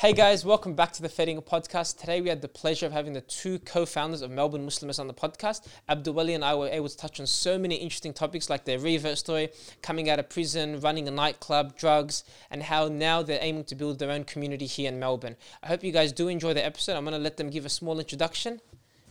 Hey guys, welcome back to the Fair Dinkum podcast. Today we had the pleasure of having the two co-founders of Melbourne Muslimahs on the podcast. Abdul Wali and I were able to touch on so many interesting topics like their revert story, coming out of prison, running a nightclub, drugs, and how now they're aiming to build their own community here in Melbourne. I hope you guys do enjoy the episode. I'm going to let them give a small introduction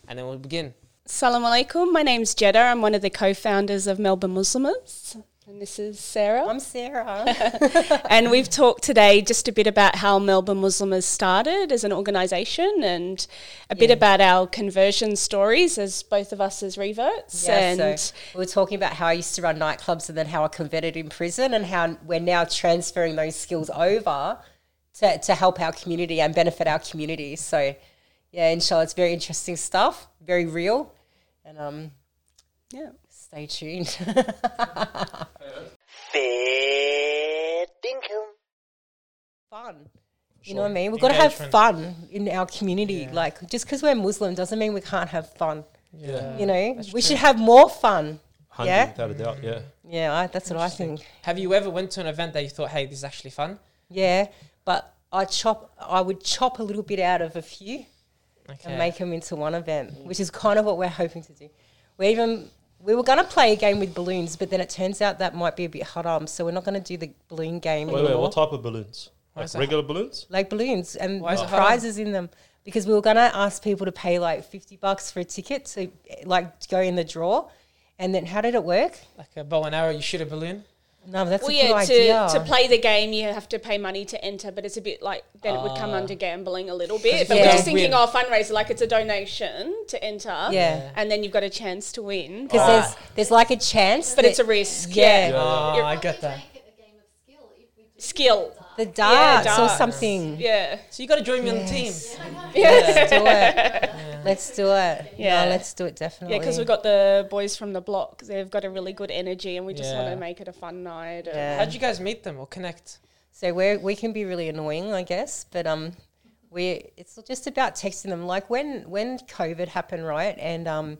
and then we'll begin. Salam alaikum. My name's Jeddah. I'm one of the co-founders of Melbourne Muslimahs. And this is Sarah. I'm Sarah. and we've talked today just a bit about how Melbourne Muslimahs started as an organisation and a bit Yeah. about our conversion stories as both of us as reverts. Yeah, and so we were talking about how I used to run nightclubs and then how I converted in prison and how we're now transferring those skills over to, to help our community and benefit our community. So, yeah, inshallah, it's very interesting stuff, very real. And um, yeah. Stay tuned. fun. You know what I mean? We've got to have Engagement. fun in our community. Like, just because we're Muslim doesn't mean we can't have fun. Yeah. You know, we should have more fun. Hundred, Yeah? without a doubt. Yeah. Yeah, I, that's what I think. Have you ever went to an event that you thought, hey, this is actually fun? Yeah, but I chop. I would chop a little bit out of a few Okay. and make them into one event, which is kind of what we're hoping to do. We even we were going to play a game with balloons, but then it turns out that might be a bit haram, um, so we're not going to do the balloon game Wait, wait. What type of balloons? Why Like is that? regular balloons? like balloons and Why is with it haram? prizes in them because we were going to ask people to pay like 50 bucks for a ticket to like go in the draw and then how did it work like a bow and arrow, you shoot a balloon? No but that's Well, a good yeah, idea to, to play the game, you have to pay money to enter, but it's a bit like then it would come Ah. under gambling a little bit. But you we're just thinking, win- oh, fundraiser, like it's a donation to enter. yeah And then you've got a chance to win. because But- there's there's like a chance but that- it's a risk. yeah, Yeah. Oh, I get that. Skill. The darts, or darts. something Yeah. So you got to join me on the team. Yeah, let's do it let's do it Yeah. yeah let's do it definitely Yeah, because we've got the boys from the block. They've got a really good energy, and we just want to make it a fun night. Yeah. How'd you guys meet them or connect? So we we can be really annoying, I guess, but um, we it's just about texting them. Like when when COVID happened, right, and um,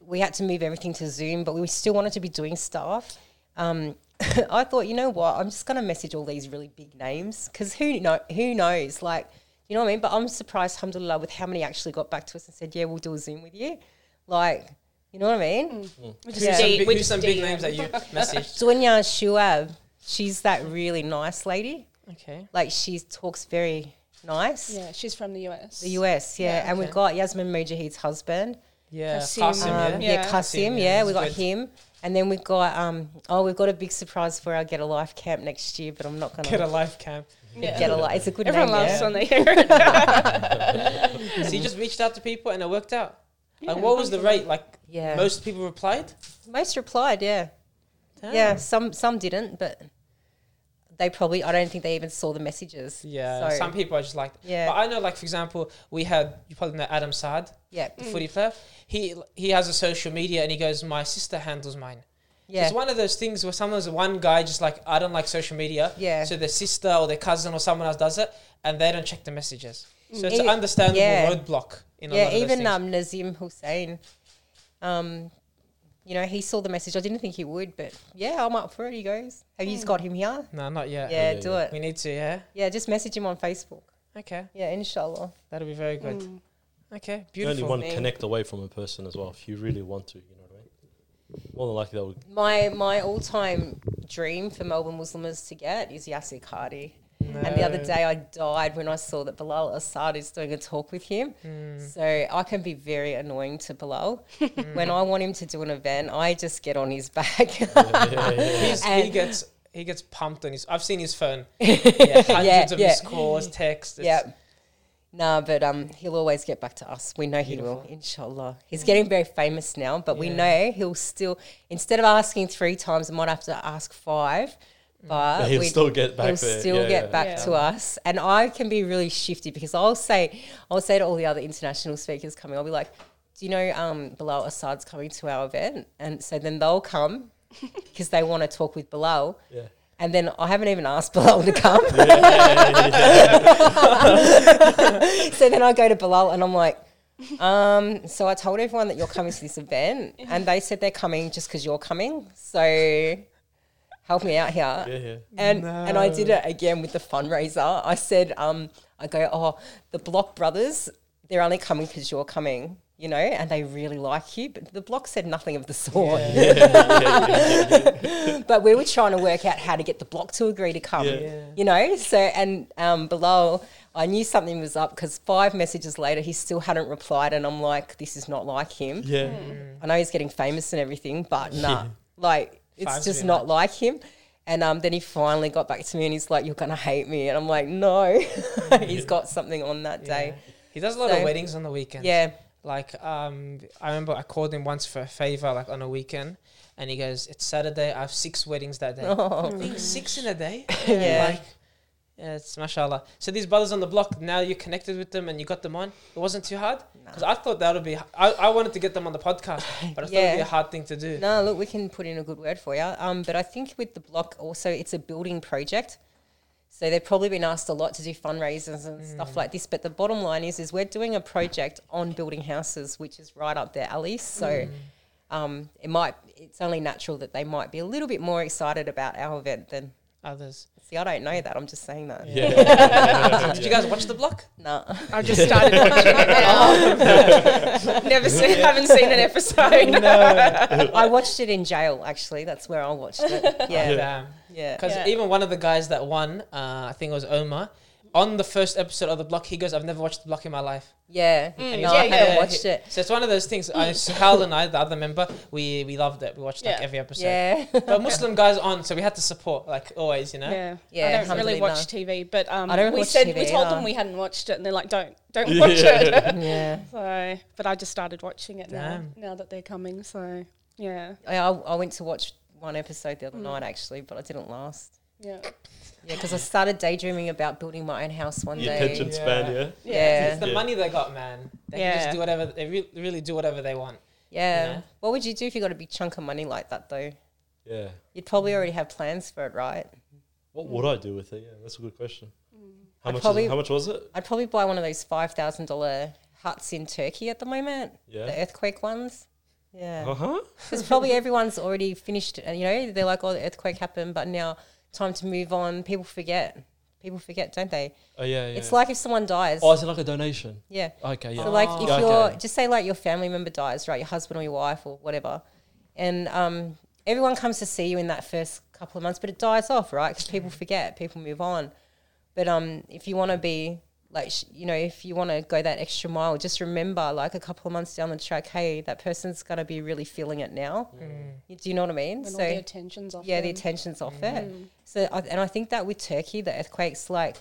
we had to move everything to Zoom, but we still wanted to be doing stuff. Um, I thought, you know what, I'm just gonna message all these really big names because who know who knows, like you know what I mean. But I'm surprised, alhamdulillah, with how many actually got back to us and said, yeah, we'll do a Zoom with you, like. You know what I mean? We Who's just some, big, we who's just some big names that you messaged? Dunia Shuaib, she's that really nice lady. Okay. Like she talks very nice. Yeah, she's from the US. The US, yeah. Yeah, and we've got Yasmin Mogahed's husband. Yeah. Qasim, Qasim, yeah. Um, yeah, Yeah. Qasim, Qasim, yeah, yeah, we got good. him. And then we've got um oh we've got a big surprise for our Get a Life camp next year, but I'm not gonna Get a life camp. Yeah. Get a Life. It's a good Everyone name. loves yeah. when they hear it. So you just reached out to people and it worked out. Like, what was the rate? Like, Yeah. most people replied. Most replied, yeah. Damn. Yeah, some some didn't, but they probably I don't think they even saw the messages. Yeah. So, Some people are just like. Yeah. But I know, like for example, we had you probably know Adam Saad, yeah. the footy player. He he has a social media and he goes, my sister handles mine. Yeah. It's one of those things where sometimes one guy just like I don't like social media. Yeah. So their sister or their cousin or someone else does it, and they don't check the messages. So it's E- an understandable yeah. roadblock. In a yeah, lot of even um, Nazeem Hussain, um, you know, he saw the message. I didn't think he would, but yeah, I'm up for it. He goes, "Have you got him here?" No, not yet. Yeah, yeah, do yeah. it. We need to. Yeah. Yeah, just message him on Facebook. Okay. Yeah, inshallah. That'll be very good. Mm. Okay. You're only Beautiful. one connect away from a person as well, if you really want to. You know what I mean? More than likely, that would. My my all time dream for Melbourne Muslimahs to get is Yasir Qadhi. And the other day I died when I saw that Bilal Assad is doing a talk with him. Hmm. So I can be very annoying to Bilal. when I want him to do an event, I just get on his back. He's, he gets he gets pumped on his. I've seen his phone. Yeah, hundreds of yeah. missed calls, texts. yeah. No, but um, he'll always get back to us. We know he will, inshallah. He's getting very famous now, but we know he'll still, instead of asking three times, I might have to ask five. But Yeah, he'll we- still get back he'll there. still Yeah, get yeah. back Yeah. to us. And I can be really shifty because I'll say, I'll say to all the other international speakers coming, I'll be like, do you know um, Bilal Assad's coming to our event? And so then they'll come because they want to talk with Bilal. Yeah. And then I haven't even asked Bilal to come. so then I go to Bilal and I'm like, um, so I told everyone that you're coming to this event, and they said they're coming just because you're coming. So help me out here. Yeah, yeah. And and I did it again with the fundraiser. I said, um, I go, oh, the Block brothers, they're only coming because you're coming, you know, and they really like you. But the Block said nothing of the sort. but we were trying to work out how to get the Block to agree to come, Yeah. Yeah. you know. So and um, Bilal, I knew something was up because five messages later, he still hadn't replied, and I'm like, this is not like him. Yeah. I know he's getting famous and everything, but nah, like it's Five's just not like him. And um, then he finally got back to me and he's like, "You're gonna hate me," and I'm like, "No." he's got something on that day. He does a lot So- of weddings on the weekend. Yeah, Like um, I remember I called him once for a favor, like on a weekend, and he goes, "It's Saturday. I have six weddings that day." Oh. Six in a day. Yeah. Like, yeah, it's mashallah. So these brothers on the block, now you're connected with them and you got them on. It wasn't too hard because I thought that would be. I, I wanted to get them on the podcast, but I thought it'd be a hard thing to do. no, look, we can put in a good word for you. Um, but I think with the block also, it's a building project. So they've probably been asked a lot to do fundraisers and stuff like this. But the bottom line is, is we're doing a project on building houses, which is right up their alley. So um, it might, it's only natural that they might be a little bit more excited about our event than. Others. See, I don't know that. I'm just saying that. Yeah. Did you guys watch the block? No. I just started watching it now. Never seen, haven't seen an episode. No. I watched it in jail. Actually, that's where I watched it. Yeah, yeah. Damn. yeah. Because Yeah. even one of the guys that won, uh, I think it was Omar, on the first episode of the block, he goes, "I've never watched the block in my life." Yeah. And No, was I haven't yeah, watched it. So it's one of those things. I, so Hal and I, the other member, we we loved it. We watched like every episode. Yeah. But Muslim guys on, so we had to support, like always, you know. Yeah, Yeah, I don't really alhamdulillah. watch TV, but um, I don't we said TV we told them we hadn't watched it, and they're like, "Don't, don't watch it." yeah. so, but I just started watching it now. Damn. Now that they're coming, so yeah, I, I went to watch one episode the other night actually, but I didn't last. yeah, Yeah, because I started daydreaming about building my own house one The day. attention span, yeah. Yeah. It's the Yeah. money they got, man. They can just do whatever they re- really do whatever they want. Yeah. Yeah. What would you do if you got a big chunk of money like that though? Yeah. You'd probably already have plans for it, right? What would I do with it? Yeah, that's a good question. How I'd much? probably- it? How much was it? I'd probably buy one of those five thousand dollar huts in Turkey at the moment. Yeah. The earthquake ones. Yeah. Uh huh. Because probably everyone's already finished. And you know, they're like, "Oh, the earthquake happened, but now time to move on." People forget. People forget, don't they? Oh yeah, yeah. It's like if someone dies. oh, is it like a donation? yeah. Okay, yeah. So like if Yeah, you're okay. just say like your family member dies, right? Your husband or your wife or whatever, and um, everyone comes to see you in that first couple of months, but it dies off, right? Because people forget, people move on. But um, if you want to be like, you know, if you want to go that extra mile, just remember, like a couple of months down the track, hey, that person's gonna be really feeling it now. You- Do you know what I mean? when all the attention's off. yeah, the attention's off it. So, and I think that with Turkey, the earthquakes, like,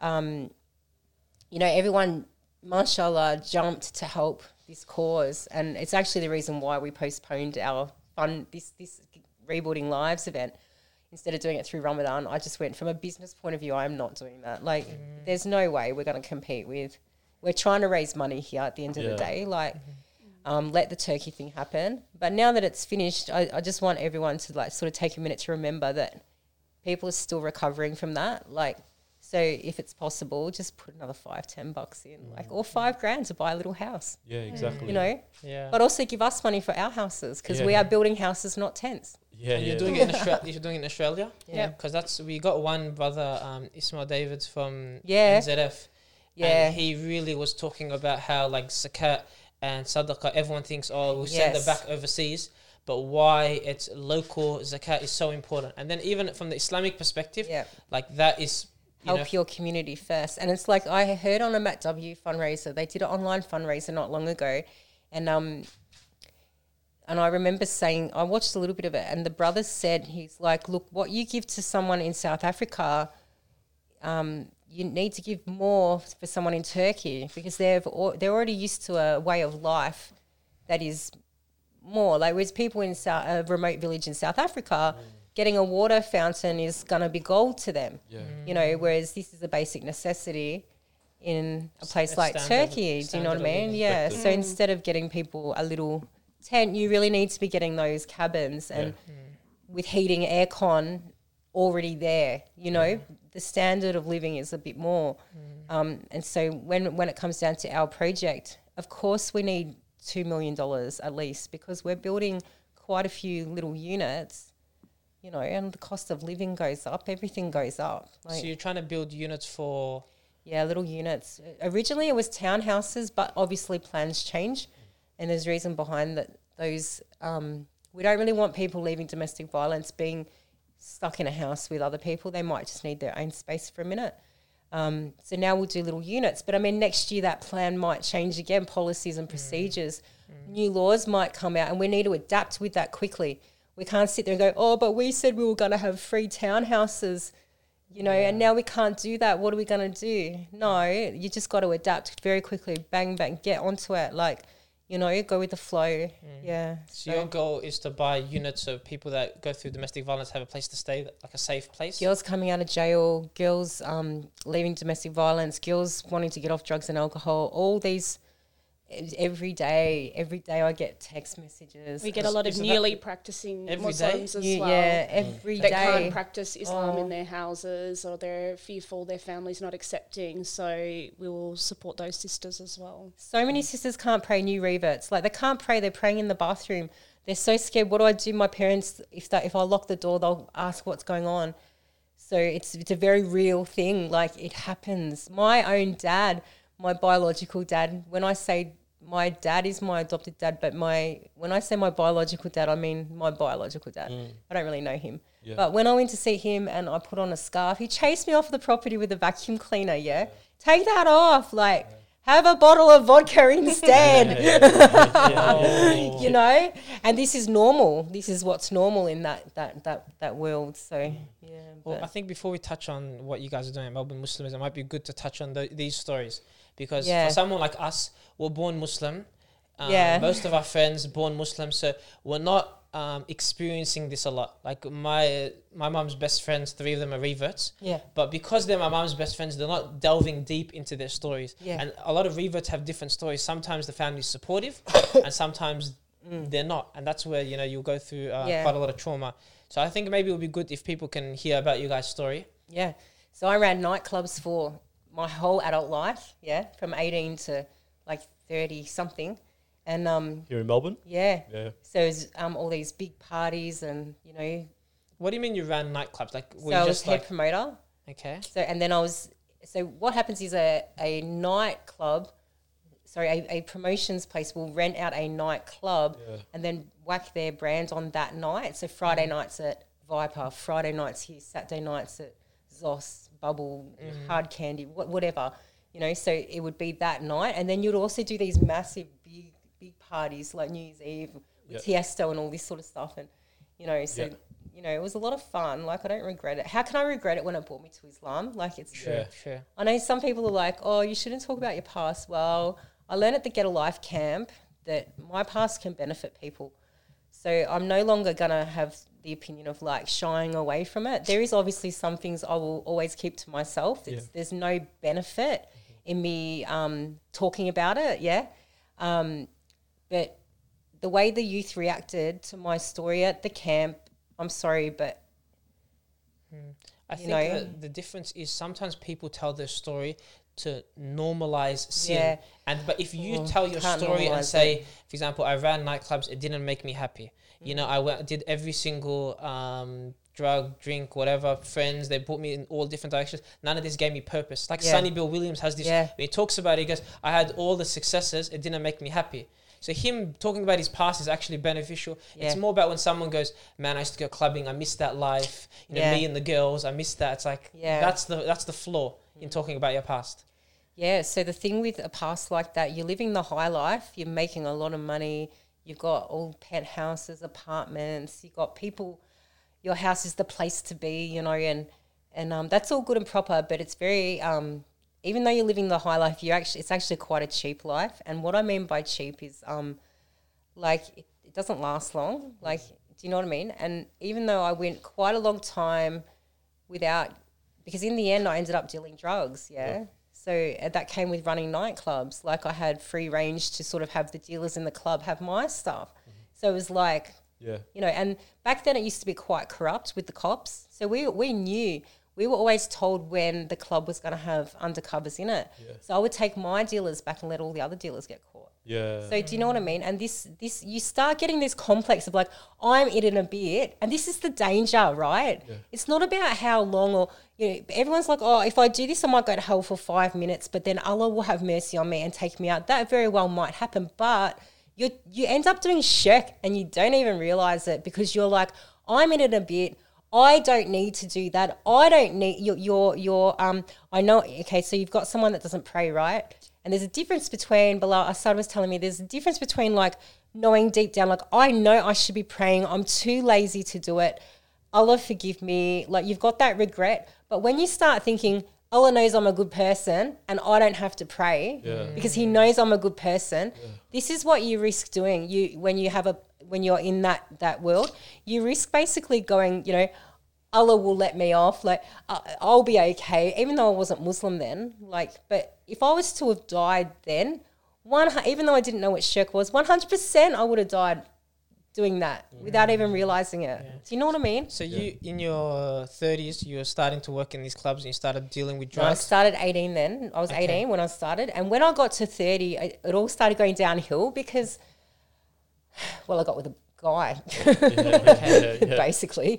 um, you know, everyone, mashallah, jumped to help this cause, and it's actually the reason why we postponed our fun this this rebuilding lives event instead of doing it through Ramadan. I just went from a business point of view. I'm not doing that. Like, there's no way we're going to compete with. We're trying to raise money here at the end of Yeah. the day. Like, um, let the turkey thing happen. But now that it's finished, I, I just want everyone to like sort of take a minute to remember that people are still recovering from that. Like, so if it's possible, just put another five, ten bucks in, like, or five grand to buy a little house. Yeah, exactly. You know, Yeah. but also give us money for our houses because we are building houses, not tents. Yeah, and yeah. you're doing it in Australia. You're doing it in Australia. Yeah. Because that's we got one brother, um, Ismail Davids from Yeah. NZF. Yeah. And he really was talking about how like zakat and sadaqah, everyone thinks, oh, we'll send it Yes. back overseas. But why it's local zakat is so important. And then even from the Islamic perspective, Yeah. like that is you help know, your community first. And it's like I heard on a MATW fundraiser, they did an online fundraiser not long ago, and um, and I remember saying I watched a little bit of it, and the brother said he's like, look, what you give to someone in South Africa, um, you need to give more for someone in Turkey because they've al- they're already used to a way of life that is more like whereas people in South, a remote village in South Africa. Getting a water fountain is gonna be gold to them Yeah. Mm. you know, whereas this is a basic necessity in a place a like standard- Turkey. Do you know what I mean? Yeah. Effective. So instead of getting people a little tent, you really need to be getting those cabins and hmm. with heating, aircon already there. You know, the standard of living is a bit more. Hmm. Um, and so when when it comes down to our project, of course we need two million dollars at least because we're building quite a few little units you know, and the cost of living goes up. Everything goes up. Like, so you're trying to build units for yeah, little units. Originally, it was townhouses, but obviously plans change, and there's reason behind that. Those um, we don't really want people leaving domestic violence being stuck in a house with other people. They might just need their own space for a minute. Um, so now we'll do little units. But I mean, next year that plan might change again, policies and procedures. Mm. New laws might come out, and we need to adapt with that quickly. We can't sit there and go, oh, but we said we were going to have free townhouses, you know, yeah. and now we can't do that. What are we going to do? No, you just got to adapt very quickly. Bang, bang, get onto it. Like, you know, go with the flow. Mm. Yeah. So, so, your goal is to buy units so people that go through domestic violence have a place to stay, like a safe place. Girls coming out of jail, girls um, leaving domestic violence, girls wanting to get off drugs and alcohol. All these every day, every day I get text messages. We get a lot of newly practicing Muslims day? as you, well. Yeah, every that day. can't practice Islam oh. in their houses or they're fearful their family's not accepting. So we will support those sisters as well. So many sisters can't pray new reverts. Like they can't pray, they're praying in the bathroom. They're so scared. What do I do? My parents, if that, if I lock the door, they'll ask what's going on. So it's it's a very real thing. Like it happens. My own dad, my biological dad, when I say my dad is my adopted dad, but my when I say my biological dad, I mean my biological dad. Mm. I don't really know him. Yeah. But when I went to see him and I put on a scarf, he chased me off the property with a vacuum cleaner. Yeah, yeah. take that off, like. Yeah. Have a bottle of vodka instead. you know, and this is normal. This is what's normal in that that that that world. So yeah. Well, I think before we touch on what you guys are doing at Melbourne Muslimahs, it might be good to touch on the, these stories because yeah. for someone like us, we're born Muslim. Um, yeah. Most of our friends born Muslim, so we're not um, experiencing this a lot. Like my my mom's best friends, three of them are reverts. Yeah. But because they're my mom's best friends, they're not delving deep into their stories. Yeah. And a lot of reverts have different stories. Sometimes the family's supportive, and sometimes mm. they're not. And that's where you know you'll go through uh, yeah. quite a lot of trauma. So I think maybe it would be good if people can hear about you guys' story. Yeah. So I ran nightclubs for my whole adult life, yeah, from 18 to like 30 something. And um, here in Melbourne? Yeah. Yeah. So it was um, all these big parties and, you know. What do you mean you ran nightclubs? Like, were so I was head like promoter. Okay. So, and then I was, so what happens is a, a nightclub, sorry, a, a promotions place will rent out a nightclub yeah. and then whack their brand on that night. So Friday mm. nights at Viper, Friday nights here, Saturday nights at Zos, bubble, mm. hard candy, wh- whatever. You know, so it would be that night, and then you'd also do these massive, big, big parties like New Year's Eve with yep. Tiesto and all this sort of stuff, and you know, so yep. you know, it was a lot of fun. Like I don't regret it. How can I regret it when it brought me to Islam? Like it's sure, sure. I know some people are like, oh, you shouldn't talk about your past. Well, I learned at the Get a Life camp that my past can benefit people. So I'm no longer gonna have the opinion of like shying away from it. There is obviously some things I will always keep to myself. Yeah. There's no benefit mm-hmm. in me um, talking about it. Yeah, um, but the way the youth reacted to my story at the camp, I'm sorry, but mm. I think the difference is sometimes people tell their story to normalize sin. Yeah. And but if you mm, tell your story and say, it. for example, I ran nightclubs, it didn't make me happy. Mm. You know, I went, did every single um, drug, drink, whatever, friends. They put me in all different directions. None of this gave me purpose. Like yeah. Sonny Bill Williams has this. Yeah. When he talks about it, he goes, "I had all the successes. It didn't make me happy." So him talking about his past is actually beneficial. Yeah. It's more about when someone goes, "Man, I used to go clubbing. I missed that life. You know, yeah. me and the girls. I missed that." It's like yeah. that's the that's the flaw in talking about your past. Yeah. So the thing with a past like that, you're living the high life. You're making a lot of money. You've got all penthouses, apartments. You've got people. Your house is the place to be, you know, and and um, that's all good and proper. But it's very, um, even though you're living the high life, you actually it's actually quite a cheap life. And what I mean by cheap is, um, like it, it doesn't last long. Like, do you know what I mean? And even though I went quite a long time without because in the end I ended up dealing drugs. Yeah. yeah. So uh, that came with running nightclubs. Like I had free range to sort of have the dealers in the club have my stuff. Mm-hmm. So it was like, yeah, you know. And back then it used to be quite corrupt with the cops. So we we knew we were always told when the club was going to have undercovers in it. Yeah. So I would take my dealers back and let all the other dealers get caught. Yeah. So do you know what I mean? And this this you start getting this complex of like I'm in it a bit, and this is the danger, right? It's not about how long or you know everyone's like, oh, if I do this, I might go to hell for five minutes, but then Allah will have mercy on me and take me out. That very well might happen, but you you end up doing shirk and you don't even realize it because you're like, I'm in it a bit. I don't need to do that. I don't need your your your um. I know. Okay, so you've got someone that doesn't pray, right? And there's a difference between. Bilal Assad was telling me there's a difference between like knowing deep down, like I know I should be praying. I'm too lazy to do it. Allah forgive me. Like you've got that regret, but when you start thinking. Allah knows I'm a good person and I don't have to pray Yeah. because he knows I'm a good person. This is what you risk doing. You when you have a when you're in that that world, you risk basically going, you know, Allah will let me off. Like I'll be okay, even though I wasn't Muslim then. Like, but if I was to have died then, one even though I didn't know what shirk was, one hundred percent I would have died doing that without even realizing it. Do you know what I mean? So you in your thirties, you were starting to work in these clubs and you started dealing with No, I started 18 then. I was Okay. 18 when I started. And when I got to 30, I, it all started going downhill because, well, I got with a guy, yeah, yeah. basically.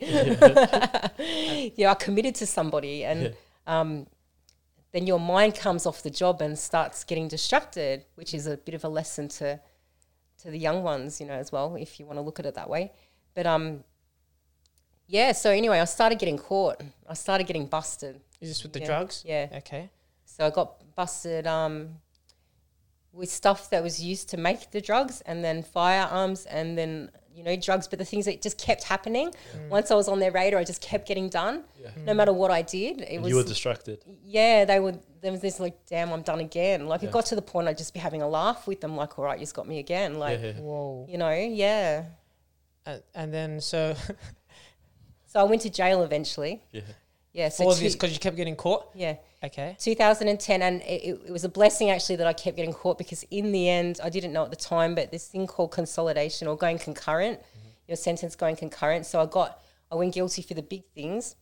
yeah, I committed to somebody. And um, then your mind comes off the job and starts getting distracted, which is a bit of a lesson to, to the young ones, you know, as well, if you want to look at it that way. But um, yeah, so anyway, I started getting caught. I started getting busted. Is this with the Yeah. drugs? Yeah. Okay. So I got busted um, with stuff that was used to make the drugs, and then firearms, and then you know drugs. But the things that just kept happening. Mm. Once I was on their radar, I just kept getting done. Yeah. No matter what I did, it And was you were distracted. yeah. They were. There was this like, damn, I'm done again. Like Yeah. it got to the point I'd just be having a laugh with them, like, all right, you just got me again. Like yeah, yeah. Whoa. you know, yeah. And, and then so So I went to jail eventually. yeah. Yeah. So for two- this because you kept getting caught. yeah. Okay. 2010 and it, it was a blessing actually that I kept getting caught because in the end I didn't know at the time but this thing called consolidation or going concurrent your sentence going concurrent so I got I went guilty for the big things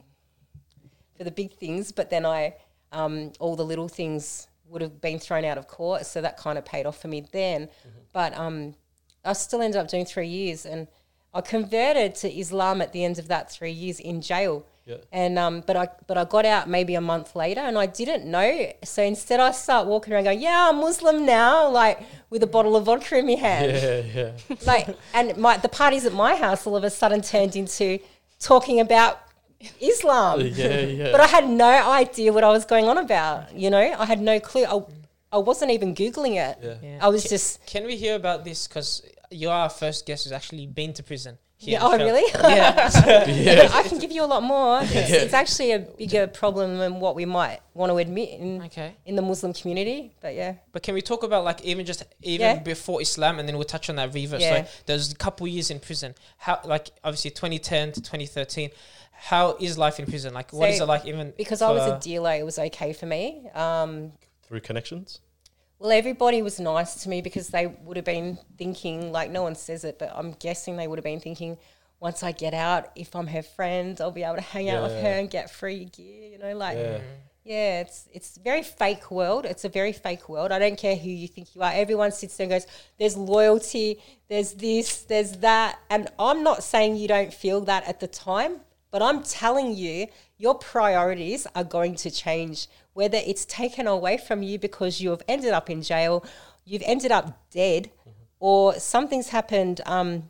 for the big things but then I um, all the little things would have been thrown out of court so that kind of paid off for me then but um, I still ended up doing three years and I converted to Islam at the end of that three years in jail Yeah. and um, but I but I got out maybe a month later, and I didn't know. So instead, I start walking around going, "Yeah, I'm Muslim now," like with a bottle of vodka in my hand. Yeah, yeah. Like, and my the parties at my house all of a sudden turned into talking about Islam. yeah, yeah. But I had no idea what I was going on about. You know, I had no clue. I, I wasn't even googling it. yeah. Yeah. I was Ca- just Can we hear about this? Because you are our first guest who's actually been to prison. Here yeah. Oh, really? Yeah. Yeah. I can give you a lot more. It's, it's actually a bigger problem than what we might want to admit in okay. in the Muslim community. But yeah. But can we talk about like even just even Yeah. before Islam, and then we'll touch on that reverse. Yeah. Like there's a couple years in prison. How like obviously 2010 to 2013. How is life in prison? Like what is So, it like even because I was a dealer, it was okay for me. Um, Through connections. Well, everybody was nice to me because they would have been thinking, like, no one says it, but I'm guessing they would have been thinking, once I get out, if I'm her friend, I'll be able to hang out with her and get free gear, you know, like. Yeah. Yeah, it's it's very fake world. It's a very fake world. I don't care who you think you are. Everyone sits there and goes, "There's loyalty. There's this. There's that." And I'm not saying you don't feel that at the time, but I'm telling you, your priorities are going to change. Whether it's taken away from you because you have ended up in jail, you've ended up dead, or something's happened. Um,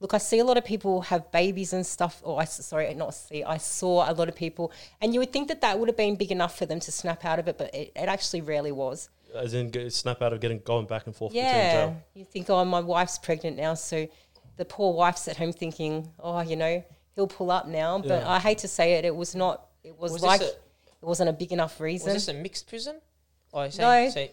Look, I see a lot of people have babies and stuff. Or I, sorry, not see. I saw a lot of people, and you would think that that would have been big enough for them to snap out of it, but it, it actually rarely was. As in, snap out of getting going back and forth between Yeah, jail. you think, oh, my wife's pregnant now, so the poor wife's at home thinking, oh, you know, he'll pull up now. But Yeah. I hate to say it, it was not. It was, Was like a- it wasn't a big enough reason. was reason. this a mixed prison? Or say, No. say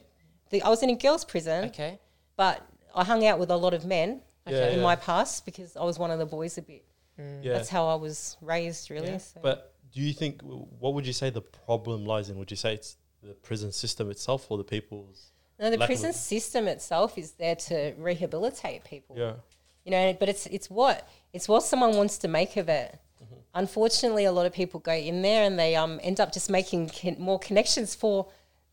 The- I was in a girls' prison, okay. but I hung out with a lot of men Yeah, in yeah. my past because I was one of the boys a bit. Mm. Yeah. That's how I was raised, really. Yeah. So. But do you think, what would you say the problem lies in? Would you say it's the prison system itself or the people's? No, the prison system itself is there to rehabilitate people. Yeah. You know, but it's it's what it's what someone wants to make of it. Unfortunately, a lot of people go in there and they um end up just making con- more connections for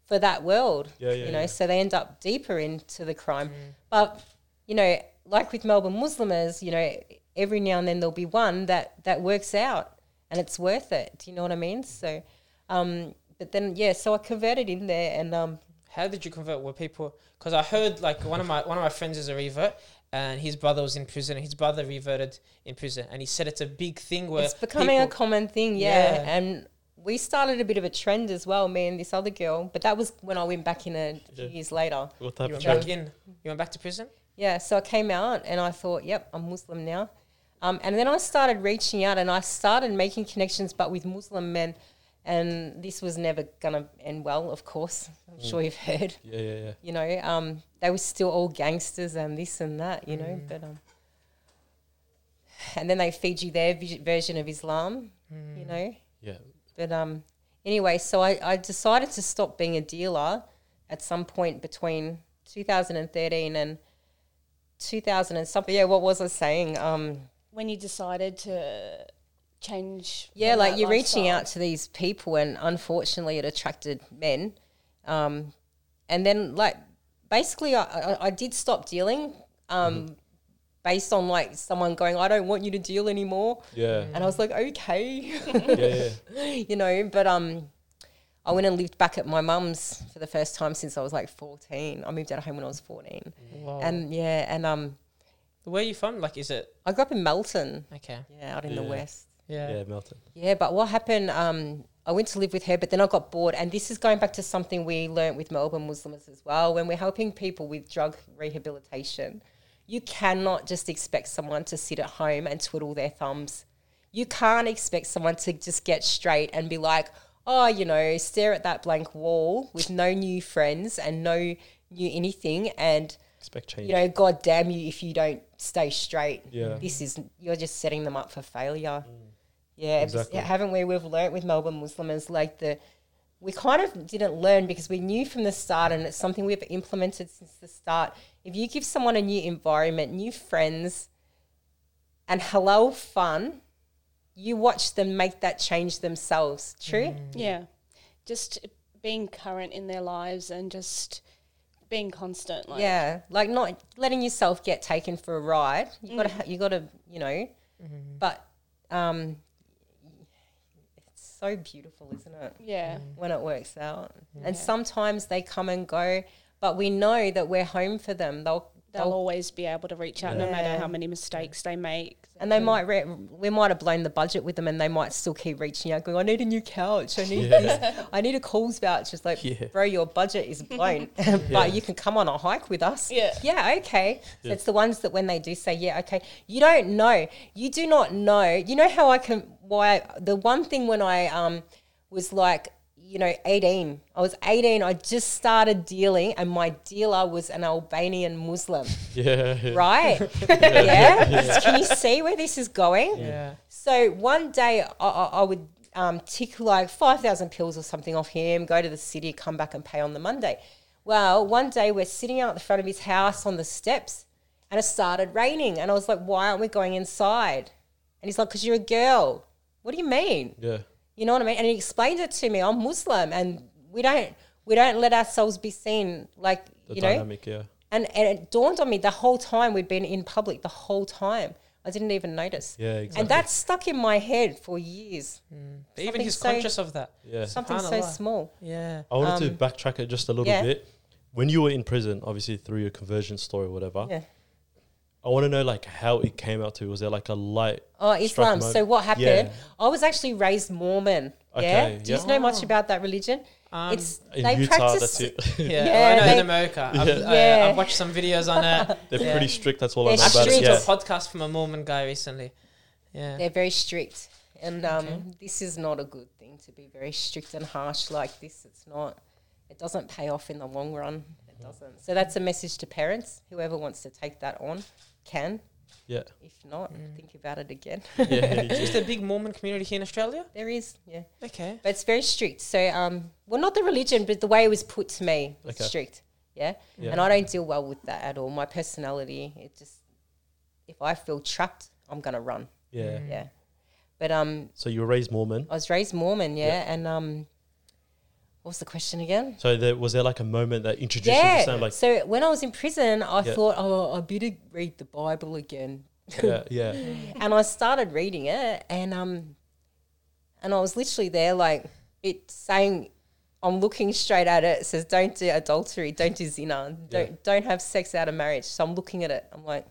for that world. Yeah, yeah, you know, yeah. so they end up deeper into the crime. But you know, like with Melbourne Muslimahs, you know, every now and then there'll be one that that works out and it's worth it. Do you know what I mean? So, um, but then yeah, so I converted in there and um, How did you convert? Were people? Because I heard like one of my one of my friends is a revert, and his brother was in prison, and his brother reverted in prison, and he said it's a big thing where it's becoming a common thing. Yeah. Yeah. and we started a bit of a trend as well, me and this other girl. But that was when I went back in a Yeah. years later. What type you of went back in. You went back to prison. Yeah, so I came out and I thought, yep, I'm Muslim now. Um, and then I started reaching out and I started making connections, but with Muslim men. And this was never going to end well, of course. I'm sure you've heard. Yeah, yeah, yeah. You know, um, they were still all gangsters and this and that, you know. But um, And then they feed you their vis- version of Islam, you know. Yeah. But um, anyway, so I, I decided to stop being a dealer at some point between 2013 and 2000 and something. Yeah, what was I saying? Um, When you decided to change, yeah, like you're reaching out to these people, and unfortunately, it attracted men. Um, and then, like, basically, I, I, I did stop dealing um, based on like someone going, I don't want you to deal anymore. Yeah. And I was like, okay. yeah, yeah. you know, but um, I went and lived back at my mum's for the first time since I was like 14. I moved out of home when I was 14. Wow. And yeah, and um, where are you from? Like, is it I grew up in Melton, okay? yeah, out in the west. Yeah. Yeah, Melton. Yeah, but what happened? Um, I went to live with her, but then I got bored. And this is going back to something we learnt with Melbourne Muslimahs as well. When we're helping people with drug rehabilitation, you cannot just expect someone to sit at home and twiddle their thumbs. You can't expect someone to just get straight and be like, oh, you know, stare at that blank wall with no new friends and no new anything. And Expect change. you know, God damn you if you don't stay straight. Yeah. This is, you're just setting them up for failure. Yeah, it's- Exactly. haven't we? We've learnt with Melbourne Muslimahs like the, we kind of didn't learn because we knew from the start, and it's something we've implemented since the start. If you give someone a new environment, new friends, and halal fun, you watch them make that change themselves. True? Mm. Yeah, just being current in their lives and just being constant. Like, yeah, like not letting yourself get taken for a ride. You gotta, mm. you gotta, you know. Mm-hmm. But um, it's so beautiful, isn't it? yeah, mm. when it works out. And sometimes they come and go, but we know that we're home for them. They'll, they'll they'll always be able to reach out no matter how many mistakes they make. And they might re- we might have blown the budget with them, and they might still keep reaching out, going, "I need a new couch. I need Yeah. this. I need a Coles voucher." It's like, Yeah. bro, your budget is blown, Yeah. but you can come on a hike with us. Yeah. yeah, okay. So it's the ones that when they do say, "Yeah, okay," you don't know. You do not know. You know how I can why the one thing when I um was like you know 18 i was 18 i just started dealing and my dealer was an albanian muslim. Yeah. yeah. right? Yeah, can you see where this is going? Yeah. so one day i, I, I would um, tick like 5000 pills or something off him go to the city come back and pay on the monday. Well one day we're sitting out the front of his house on the steps and it started raining and i was like why aren't we going inside? And he's like because you're a girl. What do you mean? Yeah. You know what I mean? And he explained it to me. I'm Muslim, and we don't we don't let ourselves be seen like The you know. dynamic, yeah. And and it dawned on me the whole time we'd been in public. The whole time I didn't even notice. Yeah, exactly. And that stuck in my head for years. But even Something he's so- conscious of that. yeah. Something so small. Yeah. I wanted Um, to backtrack it just a little yeah. bit. When you were in prison, obviously through your conversion story or whatever, Yeah. I want to know like how it came out to. Was there like a light? Oh, Islam. So what happened? Yeah. I was actually raised Mormon. yeah. Okay, Do you yeah. know much about that religion? Um, it's In they Utah, practice that's it. yeah, Yeah, well, I know they- in America. I've, Yeah. I, I've watched some videos on it. They're Yeah. pretty strict. That's all They're I know I've about it. listened strict. to Yeah. a podcast from a Mormon guy recently. Yeah. They're very strict, and um, Okay. this is not a good thing to be very strict and harsh like this. It's not. It doesn't pay off in the long run. It doesn't. So that's a message to parents. Whoever wants to take that on can. Yeah. If not, think about it again. Yeah. Is there a big Mormon community here in Australia? there is, yeah, Okay. but it's very strict. So um, well, not the religion, but the way it was put to me, Okay. strict. Yeah? Yeah. and I don't deal well with that at all. My personality, it just, if I feel trapped, I'm gonna run. yeah. Yeah, but um, So you were raised Mormon. I was raised Mormon, yeah, Yeah. and um, what was the question again? So there was there like a moment that introduced you to Yeah. Like so when I was in prison, I Yeah. thought, oh, I better read the Bible again. yeah, yeah, and I started reading it, and um, and I was literally there, like it saying, I'm looking straight at it. It says, "Don't do adultery, don't do zina, don't Yeah. don't have sex out of marriage." So I'm looking at it. I'm like,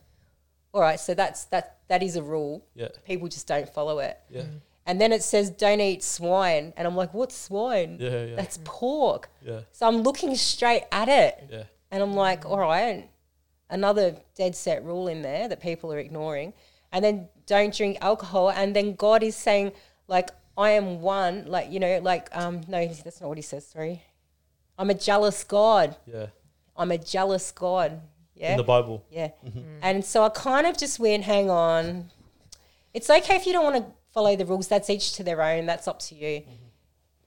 all right, so that's that that is a rule. yeah, People just don't follow it. yeah, And then it says, "Don't eat swine," and I'm like, "What's swine? yeah, yeah, That's pork." yeah, So I'm looking straight at it. yeah, And I'm like, all right, another dead set rule in there that people are ignoring. And then don't drink alcohol. And then God is saying, like, I am one, like, you know, like, um, no, that's not what he says, sorry. I'm a jealous God. yeah. I'm a jealous God. Yeah. In the Bible. yeah. And so I kind of just went, hang on. It's okay if you don't want to follow the rules. That's each to their own. That's up to you.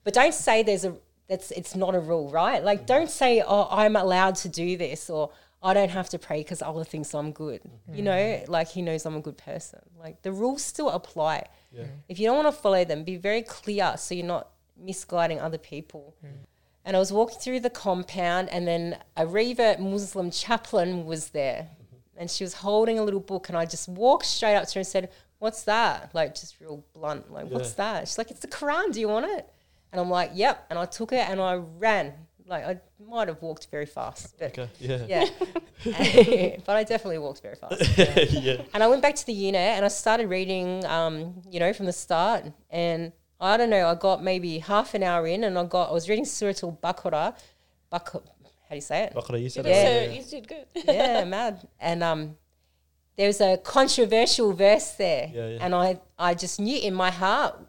But don't say there's a that's it's not a rule, right? Like don't say, "Oh, I'm allowed to do this," or "I don't have to pray because Allah thinks I'm good." You know, like He knows I'm a good person. Like the rules still apply. Yeah. If you don't want to follow them, be very clear so you're not misguiding other people. And I was walking through the compound, and then a revert Muslim chaplain was there, and she was holding a little book, and I just walked straight up to her and said, "What's that?" Like just real blunt, like, "What's that?" She's like, "It's the Quran. Do you want it?" And I'm like, "Yep." And I took it and I ran. Like I might have walked very fast, but Okay. Yeah. yeah, but I definitely walked very fast. yeah. And I went back to the unit and I started reading, um, you know, from the start. And I don't know, I got maybe half an hour in and I got, I was reading Surah Al Baqarah. Baq- how do you say it? Baqarah, you said You that, Yeah. did, so, you did good. yeah, mad. And um, there was a controversial verse there. Yeah, yeah. And I, I just knew in my heart it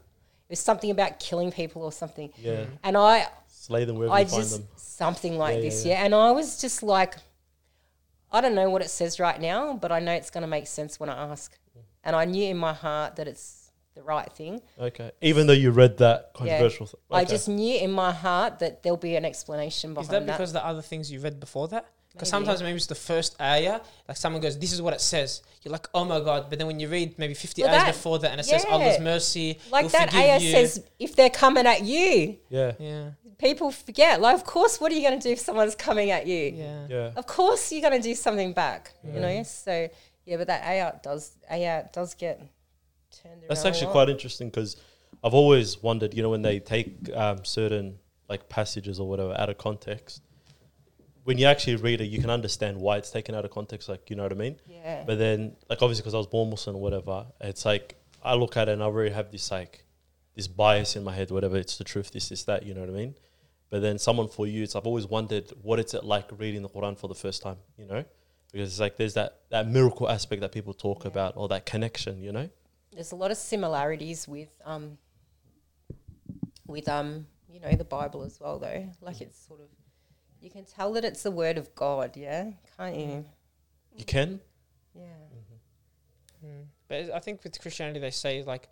was something about killing people or something. Yeah. And I, Slay them wherever I you find just them. something like Yeah, yeah, this, yeah. yeah, And I was just like, I don't know what it says right now, but I know it's going to make sense when I ask. And I knew in my heart that it's the right thing. Okay. Even though you read that controversial. th- I okay. just knew in my heart that there'll be an explanation Is behind that that. because the other things you read before that? Because sometimes maybe it's the first ayah, like someone goes, "This is what it says." You're like, "Oh my god!" But then when you read maybe 50 Well, ayahs that- before that, and it says yeah. Allah's mercy, like that ayah you. says, if they're coming at you, Yeah. yeah, people forget. Like, of course, what are you going to do if someone's coming at you? yeah, Yeah. Of course, you're going to do something back. You know, so yeah, but that ayah does ayah does get turned That's around actually quite interesting because I've always wondered, you know, when they take um, certain like passages or whatever out of context, when you actually read it, you can understand why it's taken out of context. Like, you know what I mean? Yeah. But then, like, obviously, because I was born Muslim or whatever, it's like I look at it and I already have this like this bias in my head, whatever it's the truth, this, this, that. You know what I mean? But then, someone for you, it's I've always wondered what it's it like reading the Quran for the first time. You know, because it's like there's that that miracle aspect that people talk about or that connection. You know? there's a lot of similarities with um with um you know the Bible as well though. Like it's sort of you can tell that it's the word of God, yeah, can't you? You can. Yeah. Mm. But I think with Christianity, they say like,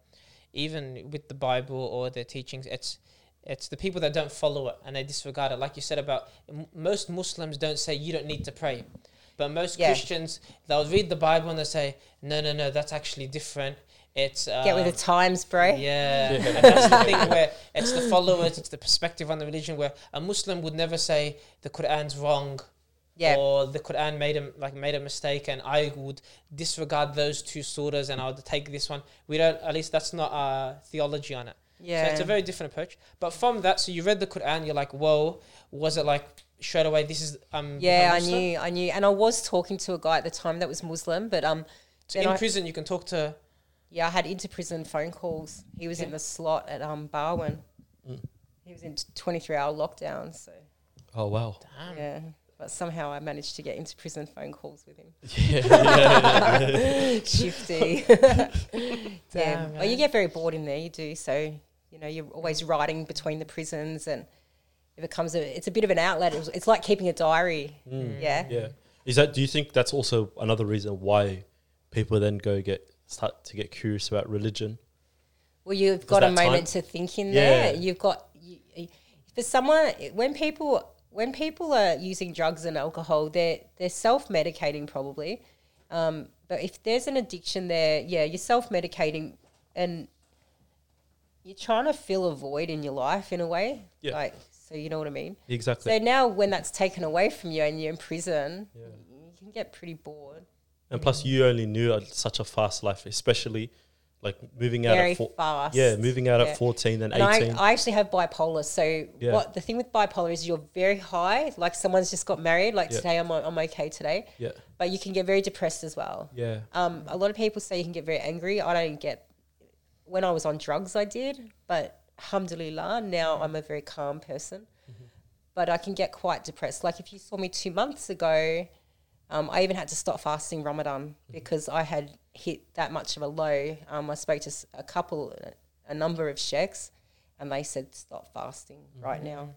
even with the Bible or their teachings, it's it's the people that don't follow it and they disregard it. Like you said about m- most Muslims don't say you don't need to pray, but most Yeah. Christians they'll read the Bible and they say no, no, no, that's actually different. It's uh, Get with the times, bro. Yeah, and that's the thing where it's the followers, it's the perspective on the religion. Where a Muslim would never say the Quran's wrong, Yeah. or the Quran made a like made a mistake, and I would disregard those two surahs and I would take this one. We don't. At least that's not our theology on it. Yeah. So it's a very different approach. But from that, so you read the Quran, you're like, whoa, was it like straight away? This is um. yeah, I knew, I knew, and I was talking to a guy at the time that was Muslim, but um, So in I- prison, you can talk to. Yeah, I had inter prison phone calls. He was in the slot at um Barwon. Mm. He was in twenty three hour lockdown, so Oh wow. Damn. yeah. But somehow I managed to get into prison phone calls with him. yeah, yeah, yeah. Shifty. yeah. Damn, Well, you get very bored in there. You do. So you know, you're always riding between the prisons, and it becomes a. It's a bit of an outlet. It's, it's like keeping a diary. Mm. Yeah. Yeah. Is that? Do you think that's also another reason why people then go get start to get curious about religion? Well, you've got a that time- moment to think in Yeah. there. You've got you- for someone when people when people are using drugs and alcohol, they're they're self medicating probably. Um, but if there's an addiction there, yeah, you're self medicating and you're trying to fill a void in your life in a way. Yeah. Like So you know what I mean. Exactly. So now when that's taken away from you and you're in prison, Yeah. you can get pretty bored. And plus, you only knew a- such a fast life, especially like moving out Very at four, fast. yeah, moving out Yeah. at fourteen and And eighteen. I actually have bipolar. So Yeah. what the thing with bipolar is you're very high, like someone's just got married. Like Yeah. today, I'm I'm okay today, yeah, but you can get very depressed as well. yeah, Um, a lot of people say you can get very angry. I don't get. When I was on drugs, I did, but alhamdulillah, now I'm a very calm person. But I can get quite depressed. Like if you saw me two months ago, um, I even had to stop fasting Ramadan because I had hit that much of a low. Um, I spoke to a couple, a number of sheikhs, and they said stop fasting right now.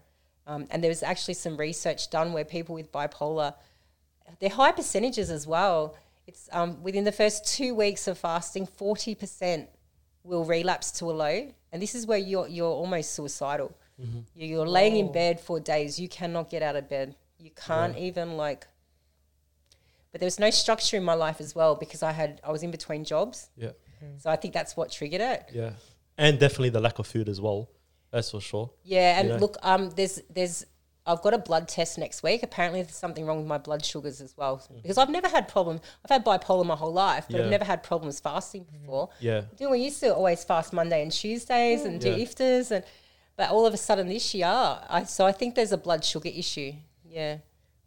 Um, and there was actually some research done where people with bipolar, they're high percentages as well. It's um, within the first two weeks of fasting, forty percent will relapse to a low, and this is where you're you're almost suicidal. You- You're laying in bed for days. You cannot get out of bed. You can't even like. But there was no structure in my life as well because I had I was in between jobs, yeah, mm-hmm. so I think that's what triggered it. yeah, and definitely the lack of food as well. That's for sure. Yeah, and Yeah. look, um, there's there's I've got a blood test next week. Apparently, there's something wrong with my blood sugars as well mm. because I've never had problems. I've had bipolar my whole life, but Yeah. I've never had problems fasting mm-hmm. before. Yeah, Do we used to always fast Monday and Tuesdays and do Yeah. iftars and, but all of a sudden this year, I so I think there's a blood sugar issue. Yeah,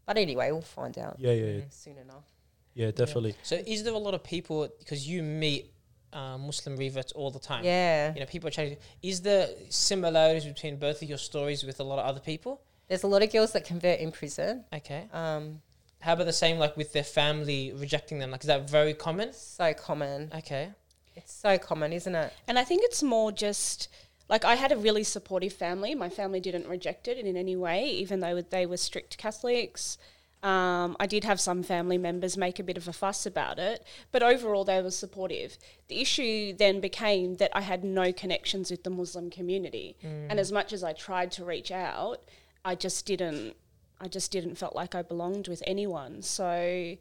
but anyway, we'll find out yeah, yeah, yeah, soon enough. yeah definitely. So is there a lot of people because you meet uh, Muslim reverts all the time? Yeah, You know, people are changing. Is there similarities between both of your stories with a lot of other people? there's a lot of girls that convert in prison. Okay. Um, How about the same like with their family rejecting them? Like is that very common? so common. Okay. It's so common, isn't it? And I think it's more just like I had a really supportive family. My family didn't reject it in any way, even though they were strict Catholics. Um, I did have some family members make a bit of a fuss about it, but overall they were supportive. The issue then became that I had no connections with the Muslim community, and as much as I tried to reach out, I just didn't. I just didn't felt like I belonged with anyone. So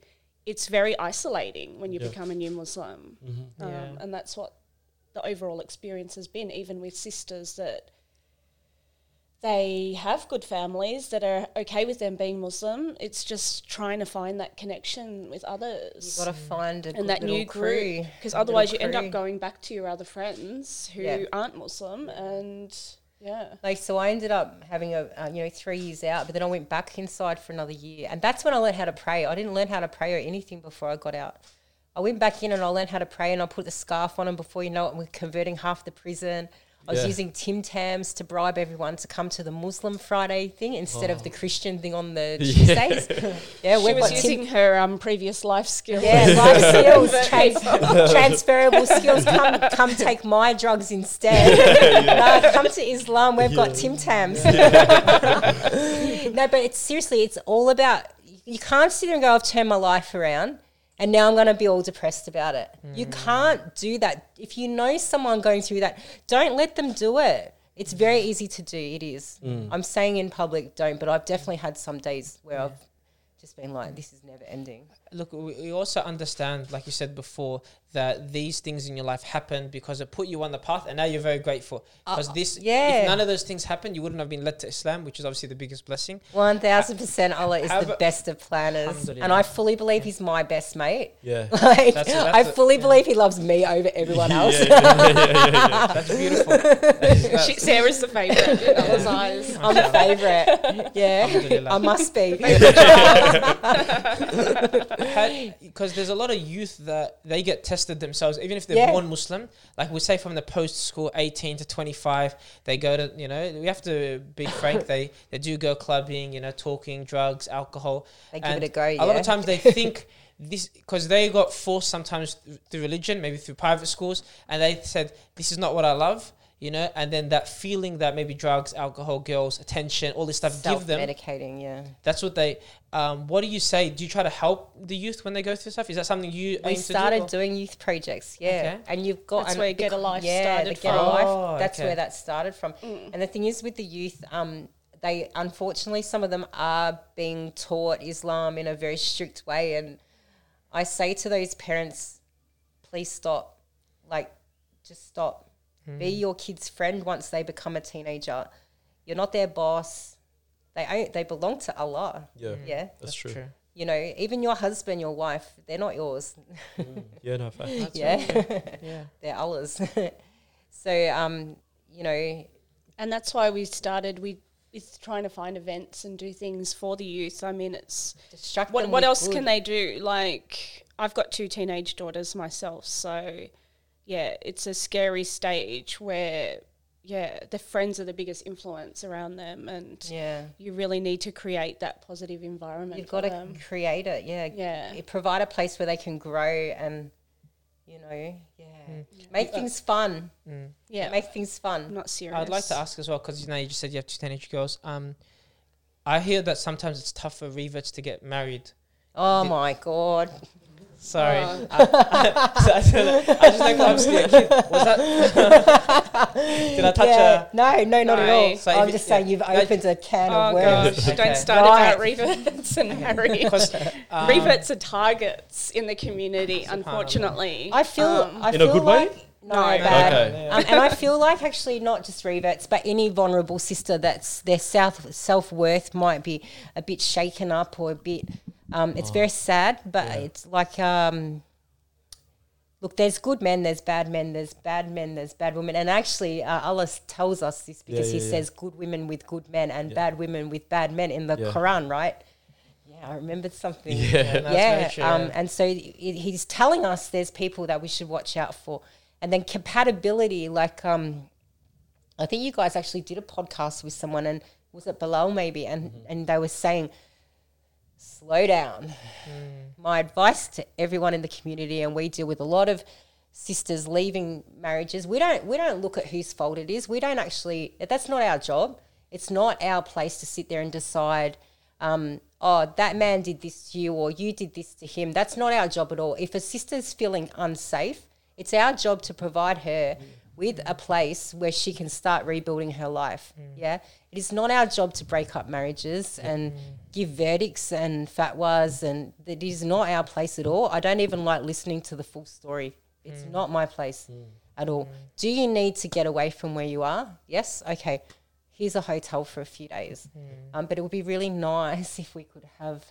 it's very isolating when you Yeah. become a new Muslim, um, Yeah. and that's what the overall experience has been, even with sisters that they have good families that are okay with them being Muslim. It's just trying to find that connection with others You've got to find a good and that new crew. group because otherwise you end up going back to your other friends who Yeah. aren't Muslim and yeah. Like so, I ended up having a uh, you know three years out, but then I went back inside for another year, and that's when I learned how to pray. I didn't learn how to pray or anything before I got out. I went back in and I learned how to pray, and I put the scarf on, and before you know it, we're converting half the prison. I was Yeah. using Tim Tams to bribe everyone to come to the Muslim Friday thing instead of the Christian thing on the Yeah. Tuesdays. yeah, She we've was got Tim using her um, previous life skills. yeah, life skills, trans- transferable skills. Come, come take my drugs instead. no, come to Islam. We've got Tim Tams. no, but it's seriously, it's all about. You can't sit there and go, "I've turned my life around." And now I'm going to be all depressed about it. You mm. can't do that. If you know someone going through that, don't let them do it. It's very easy to do. It is. Mm. I'm saying in public, don't, but I've definitely had some days where I've just been like, this is never ending. Look, we we also understand, like you said before, that these things in your life happened because it put you on the path, and now you're very grateful. Uh, because this, yeah. if none of those things happened, you wouldn't have been led to Islam, which is obviously the biggest blessing. One thousand percent, Allah is How the best of planners, and I fully believe He's my best mate. Yeah. Like, That's a- I that's a- fully believe He loves me over everyone else. That's beautiful. That's- She, Sarah's the favourite Allah's eyes. I'm a favourite. Yeah, I must be. Because there's a lot of youth that they get tested themselves, even if they're Yeah. born Muslim. Like we say from the post school, 18 to 25, they go to, you know, we have to be frank, they, they do go clubbing, you know, talking, drugs, alcohol. They give And it a go. A lot of times they think this, because they got forced sometimes through religion, maybe through private schools, and they said, this is not what I love. You know, and then that feeling that maybe drugs, alcohol, girls, attention, all this stuff give them. Self-medicating. Yeah. That's what they. Um, what do you say? Do you try to help the youth when they go through stuff? Is that something you We aim started to do? doing youth projects, yeah, Okay. and you've got That's and where Get a Life yeah, started the Get a. Life. Oh, That's okay. where that started from. And the thing is, with the youth, um, they unfortunately some of them are being taught Islam in a very strict way, and I say to those parents, please stop, like, just stop. Mm. Be your kid's friend once they become a teenager. You're not their boss. they own, they belong to Allah. Yeah, mm. Yeah, that's, true. you know, even your husband, your wife, they're not yours. Mm. Yeah, no, fact. That's yeah, Yeah. they're Allah's. so, um, you know, And that's why we started we with trying to find events and do things for the youth. I mean, it's distract what what else good. can they do? Like I've got two teenage daughters myself, so yeah, it's a scary stage where yeah, the friends are the biggest influence around them, and Yeah, you really need to create that positive environment. you've for got to them. create it. Yeah, Yeah. It- provide a place where they can grow and, you know, yeah, make things fun. Yeah, Make things fun. not serious. I'd like to ask as well because you know you just said you have two teenage girls. Um, I hear that sometimes it's tough for reverts to get married. Oh Did- my god. Sorry, Oh. I, I, I just like I'm still a kid. Was that? Did I touch yeah. no, no, not at all. So I'm it- just yeah. saying you've No, opened a can Oh of worms. gosh! Okay. Don't start Right. about reverts and Harry. Because um, reverts are targets in the community, unfortunately. I feel. Um, I In a feel good like, No, No, no. bad. Okay. Um, and I feel like actually not just reverts, but any vulnerable sister that's their self self worth might be a bit shaken up or a bit. Um, it's very sad, but Yeah. it's like um, look, there's good men, there's bad men, there's bad men, there's bad women, and actually uh, Allah tells us this because He yeah, yeah. says good women with good men and Yeah. bad women with bad men in the Yeah. Quran, right? Yeah, I remembered something Yeah. Yeah, no, that's yeah, um, and so i- he's telling us there's people that we should watch out for, and then compatibility. Like, um, I think you guys actually did a podcast with someone, and was it Bilal maybe, and Mm-hmm. and they were saying, slow down. Mm. My advice to everyone in the community, and we deal with a lot of sisters leaving marriages. We don't we don't look at whose fault it is. We don't actually. That's not our job. It's not our place to sit there and decide. Um, oh, that man did this to you, or you did this to him. That's not our job at all. If a sister's feeling unsafe, it's our job to provide her with a place where she can start rebuilding her life. Mm. Yeah, it is not our job to break up marriages and give verdicts and fatwas, and it is not our place at all. I don't even like listening to the full story. It's mm. not my place mm. at all. Do you need to get away from where you are? Yes. Okay. Here's a hotel for a few days. Um, but it would be really nice if we could have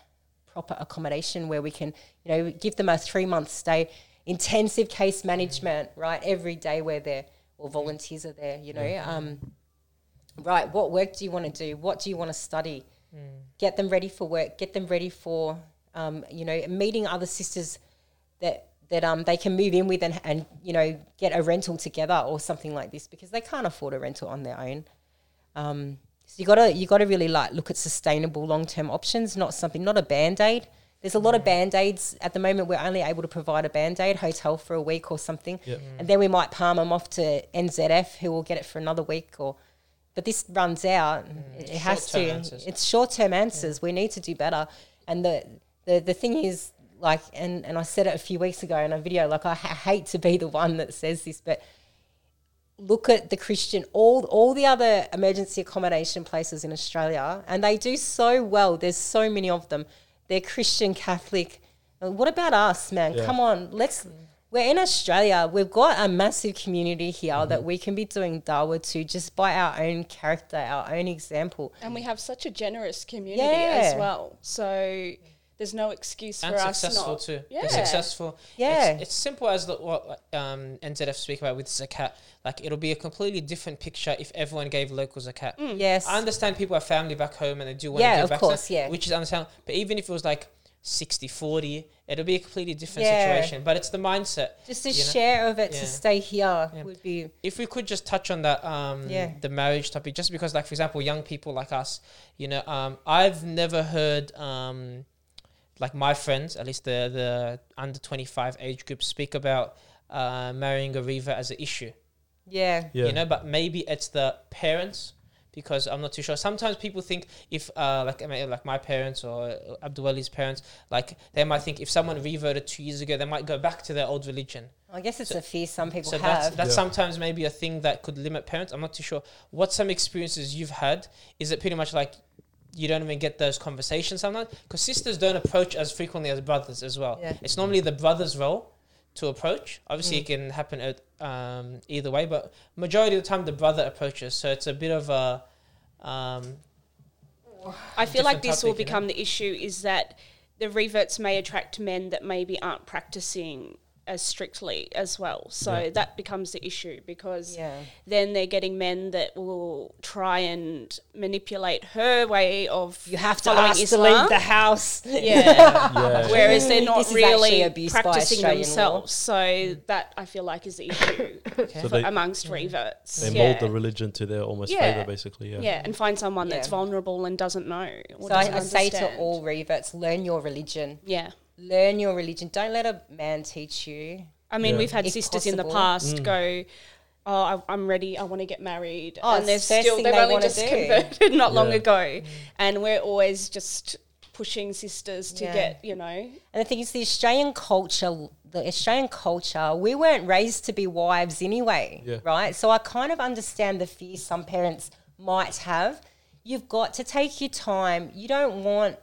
proper accommodation where we can, you know, give them a three month stay, intensive case management, right? Every day we're there or volunteers are there, you know. Um, right, what work do you want to do? What do you want to study? Get them ready for work, get them ready for, um, you know, meeting other sisters that that um, they can move in with and, and, you know, get a rental together or something like this because they can't afford a rental on their own. Um, so you gotta you gotta really like look at sustainable long term options, not something not a band aid. There's a lot of band aids at the moment. We're only able to provide a band aid hotel for a week or something, Yep. Mm. and then we might palm them off to NZF, who will get it for another week. Or, but this runs out. Mm. It, it has to. Short-term answers. It's short term answers. We need to do better. And the the the thing is, like, and and I said it a few weeks ago in a video. Like, I ha- hate to be the one that says this, but look at the Christian, all all the other emergency accommodation places in Australia, and they do so well. There's so many of them. They're Christian, Catholic. Uh, What about us, man? Yeah. Come on, let's. We're in Australia. We've got a massive community here Mm-hmm. that we can be doing dawah to just by our own character, our own example. and we have such a generous community Yeah. as well. So there's no excuse and for us successful not. too. Yeah. They're successful. Yeah. It's, it's simple as the, what um, NZF speak about with zakat. Like it'll be a completely different picture if everyone gave local zakat. Yes. I understand people have family back home and they do want to Yeah, give of back course, zakat, yeah. which is understandable. But even if it was like 60 40, it'll be a completely different Yeah. situation. But it's the mindset. just a you know? share of it Yeah. to stay here Yeah. would be if we could just touch on that um Yeah. the marriage topic just because like for example young people like us you know um i've never heard um like my friends at least the the under 25 age group speak about uh marrying a revert as an issue yeah. Yeah. you know but maybe it's the parents because I'm not too sure. Sometimes people think if, uh, like, I mean, like my parents or Abdulwali's parents, like they might think if someone reverted two years ago, they might go back to their old religion. I guess it's a fear some people So that's have. that's Yeah. sometimes maybe a thing that could limit parents. I'm not too sure. What some experiences you've had is it pretty much like you don't even get those conversations sometimes because sisters don't approach as frequently as brothers as well. Yeah. It's normally the brother's role to approach. Obviously, it can happen at, um, either way, but majority of the time the brother approaches. So it's a bit of a um, I feel like this will topic, you know? become the issue is that the reverts may attract men that maybe aren't practicing as strictly as well. So Yeah. that becomes the issue because Yeah. then they're getting men that will try and manipulate her way of You have to following ask to leave the house. yeah. Yeah. Whereas they're not is really practicing Australian law. themselves. So that I feel like is the issue So they, amongst reverts. they yeah. mold the religion to their almost Yeah. favor, basically. Yeah. yeah, and find someone that's vulnerable and doesn't know. Or So I, doesn't I say to all reverts, learn your religion. yeah. Learn your religion. Don't let a man teach you. I mean, Yeah. we've had If sisters in the possible. past Mm. go, "Oh, I, I'm ready. I want to get married," Oh, and they're the first still thing they've they only wanna just do. converted not long Yeah. ago, and we're always just pushing sisters to Yeah. get you know. And the thing is, the Australian culture, the Australian culture, we weren't raised to be wives anyway, Yeah. right? So I kind of understand the fear some parents might have. You've got to take your time. You don't want.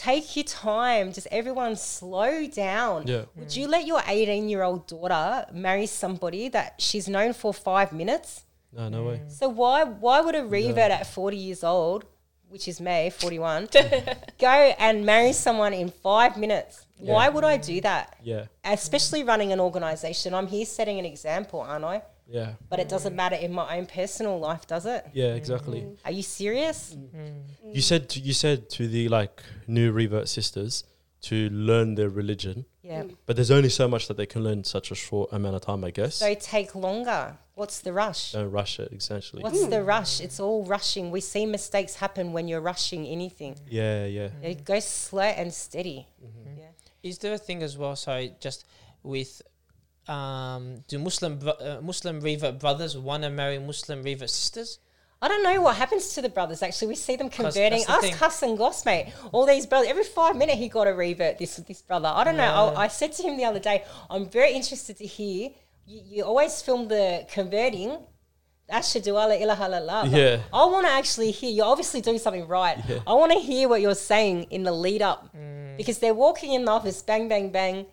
Take your time. Just everyone slow down. Yeah. Would you let your 18 year old daughter marry somebody that she's known for five minutes? No, no way. So why why would a revert at 40 years old, which is me, 41, go and marry someone in five minutes? Why would I do that? Yeah. Especially running an organization. I'm here setting an example, aren't I? Yeah. But it doesn't matter in my own personal life, does it? Yeah, exactly. Mm-hmm. Are you serious? Mm-hmm. Mm-hmm. You said to, you said to the like new revert sisters to learn their religion, Yeah. but there's only so much that they can learn in such a short amount of time, I guess. So take longer. What's the rush? Don't rush it, essentially. What's the mm. rush? It's all rushing. We see mistakes happen when you're rushing anything. Yeah, yeah. It goes slow and steady. Yeah. Is there a thing as well? So just with um, do Muslim bro- uh, Muslim revert brothers want to marry Muslim revert sisters? I don't know what happens to the brothers. Actually, we see them converting. the Us, thing. Cuss and Goss, mate. All these brothers. Every five minute, he got a revert. This this brother. I don't know. I, I said to him the other day, I'm very interested to hear. You, you always film the converting. Ashhadu alla ilaha illallah. Like, Yeah. I want to actually hear. You're obviously doing something right. Yeah. I want to hear what you're saying in the lead up Mm. because they're walking in the office, bang, bang, bang.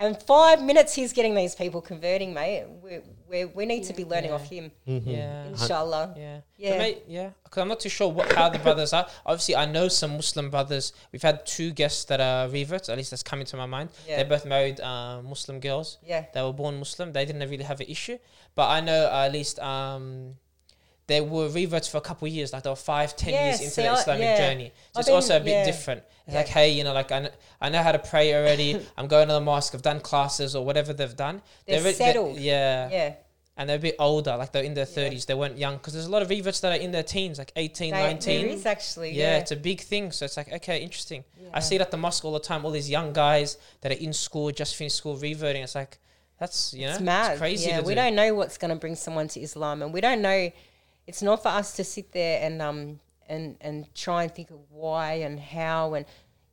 And five minutes, he's getting these people converting, mate. We, we, we need to be learning Yeah. off him, Yeah. inshallah. Yeah, Yeah. Mate, yeah. Because I'm not too sure what, how the brothers are. Obviously, I know some Muslim brothers. We've had two guests that are reverts. At least that's coming to my mind. Yeah. They both married uh, Muslim girls. Yeah. They were born Muslim. They didn't really have an issue. But I know uh, at least um, they were reverts for a couple of years. Like they were five, ten Yeah, years into the Islamic yeah. journey. So I've it's also a bit yeah. different. It's Yeah. like, hey, you know, like I, kn- I know how to pray already. I'm going to the mosque. I've done classes or whatever they've done. They're re- settled. yeah Yeah. and they're a bit older, like they're in their thirties. They weren't young because there's a lot of reverts that are in their teens, like 18, They- 19. There is actually. yeah, it's a big thing. So it's like okay, interesting. I see it at the mosque all the time. All these young guys that are in school, just finished school, reverting. It's like that's you know, it's mad. crazy. Yeah, we do. don't know what's going to bring someone to Islam, and we don't know. It's not for us to sit there and um and and try and think of why and how and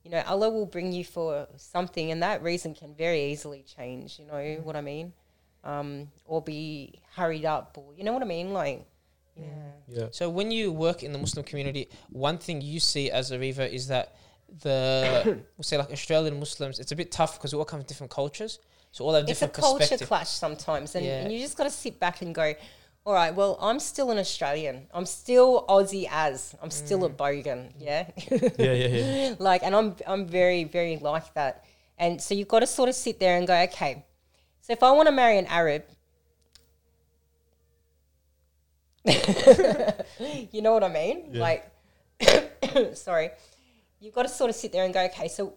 you know Allah will bring you for something, and that reason can very easily change. You know what I mean? Um, or be hurried up, or you know what I mean? Like, yeah, Yeah. So when you work in the Muslim community, one thing you see as a revert is that the we'll say like Australian Muslims, it's a bit tough because we all come from different cultures, so all have it's a culture clash sometimes, and, Yeah. and you just got to sit back and go. All right, well, I'm still an Australian. I'm still Aussie as. I'm still a mm. bogan, yeah? Yeah, yeah, yeah. like and i'm i'm very very like that and so you've got to sort of sit there and go okay so if i want to marry an arab you know what i mean Yeah. like sorry you've got to sort of sit there and go okay so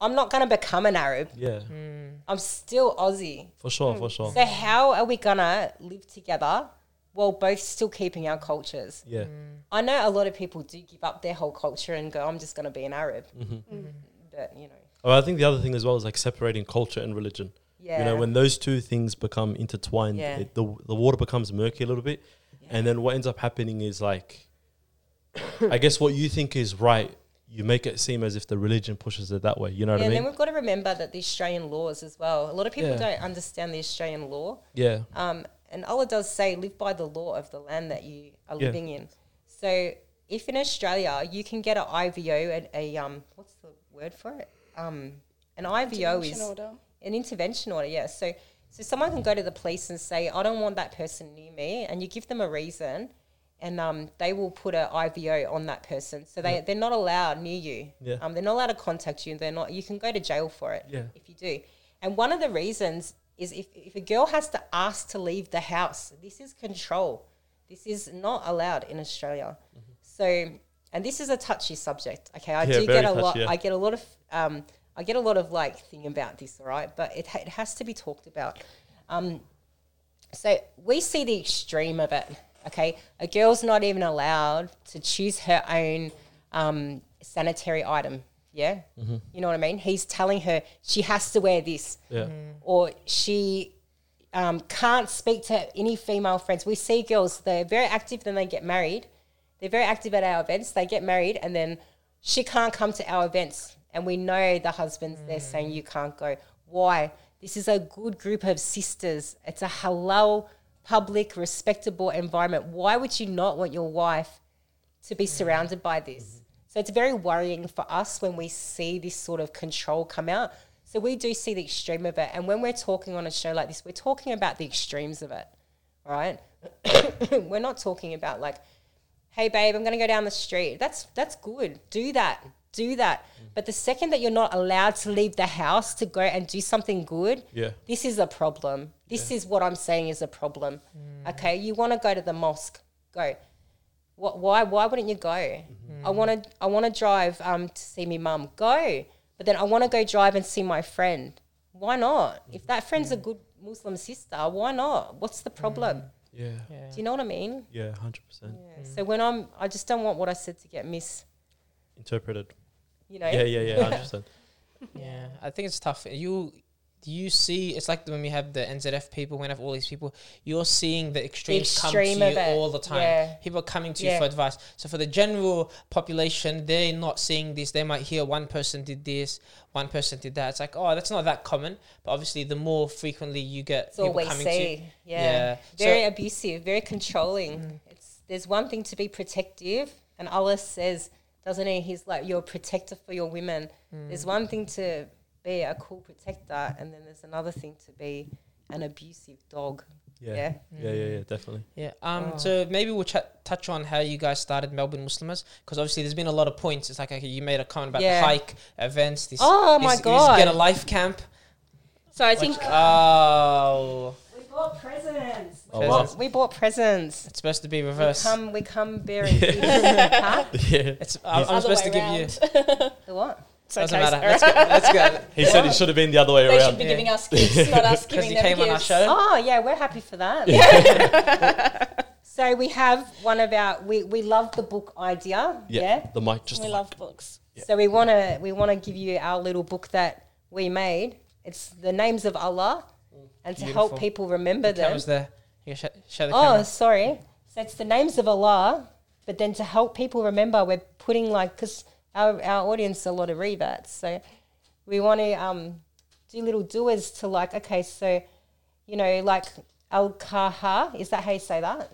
i'm not going to become an arab Yeah. i'm still aussie For sure, for sure. so how are we going to live together while both still keeping our cultures Yeah. I know a lot of people do give up their whole culture and go, I'm just going to be an Arab. Mm-hmm. But, you know, Oh, I think the other thing as well is like separating culture and religion. yeah. You know, when those two things become intertwined, Yeah. it, the the water becomes murky a little bit, and then what ends up happening is like, I guess what you think is right, you make it seem as if the religion pushes it that way. You know what Yeah, I and mean? then we've got to remember that the Australian laws as well. A lot of people Yeah. don't understand the Australian law. Yeah, Um, and Allah does say, live by the law of the land that you are Yeah. living in. So if in Australia you can get an IVO, and a, um, what's the word for it? Um, an IVO is order. an intervention order, yeah. So, so someone can go to the police and say, I don't want that person near me, and you give them a reason, and um, they will put an IVO on that person. So they they're not allowed near you. Yeah. Um, they're not allowed to contact you. They're not. You can go to jail for it. Yeah. If you do, and one of the reasons is if if a girl has to ask to leave the house, this is control. This is not allowed in Australia. So, and this is a touchy subject. Okay, I Yeah, do get a lot. yeah. I get a lot of. Um, I get a lot of like thing about this, all right, but it, ha- it has to be talked about. Um, so we see the extreme of it. Okay, a girl's not even allowed to choose her own um, sanitary item. Yeah, mm-hmm. you know what I mean. He's telling her she has to wear this, Yeah. Mm-hmm. or she um, can't speak to any female friends. We see girls; they're very active, then they get married. They're very active at our events. They get married, and then she can't come to our events. And we know the husbands they're mm. saying you can't go. Why? This is a good group of sisters. It's a halal, public, respectable environment. Why would you not want your wife to be mm. surrounded by this? So it's very worrying for us when we see this sort of control come out. So we do see the extreme of it. And when we're talking on a show like this, we're talking about the extremes of it, right? we're not talking about like, hey babe, I'm gonna go down the street. That's that's good. Do that. Do that. Mm. But the second that you're not allowed to leave the house to go and do something good, Yeah. this is a problem. This is what I'm saying is a problem. Mm. Okay, you want to go to the mosque, go. What? Why? Why wouldn't you go? Mm-hmm. I want to. I want to drive um, to see my mum. Go. But then I want to go drive and see my friend. Why not? If that mm-hmm. friend's a good Muslim sister, why not? What's the problem? Mm. Yeah. Do you know what I mean? Yeah. Hundred percent. Mm. So when I'm, I just don't want what I said to get misinterpreted. You know. Yeah. Yeah. Yeah. Hundred percent. Yeah, I think it's tough. You you see, it's like when we have the NZF people, when we have all these people, you're seeing the extremes extreme come to you it. all the time. Yeah. People are coming to you for advice. So for the general population, they're not seeing this. They might hear one person did this, one person did that. It's like, oh, that's not that common. But obviously, the more frequently you get It's people coming to you. Yeah. Yeah. Very So- abusive, very controlling. Mm. It's there's one thing to be protective, and Allah says, doesn't he? He's like you're a protector for your women. Mm. There's one thing to be a cool protector, and then there's another thing to be an abusive dog. Yeah. Yeah. Yeah. Yeah. Yeah. Definitely. Yeah. Um. Oh. So maybe we'll chat, touch on how you guys started Melbourne Muslimahs because obviously there's been a lot of points. It's like okay, you made a comment about Yeah. the hike events. This, Oh my this- this God. Get a life camp. So I think Oh, We bought presents. Oh, we, wow. bought, we bought presents. it's supposed to be We reverse. come, we come bearing gifts. huh? Yeah. It's I'm, I'm supposed to way give you. The what? It's Doesn't okay, matter. sorry. Let's go. Let's go. He said it should have been the other way They around. They should be Yeah. giving us gifts, not us giving you them came on our show. Oh yeah, we're happy for that. so we have one of our we, we love the book idea. Yeah. Yeah. The mic just. We the love books. So we wanna we wanna give you our little book that we made. It's the names of Allah mm, and to help people remember The them. camera's there. You sh- show the Oh, camera. sorry. So it's the names of Allah, but then to help people remember, we're putting like because our our audience a lot of reverts, so we want to um do little duas to like okay, so you know like al kaha is that how you say that?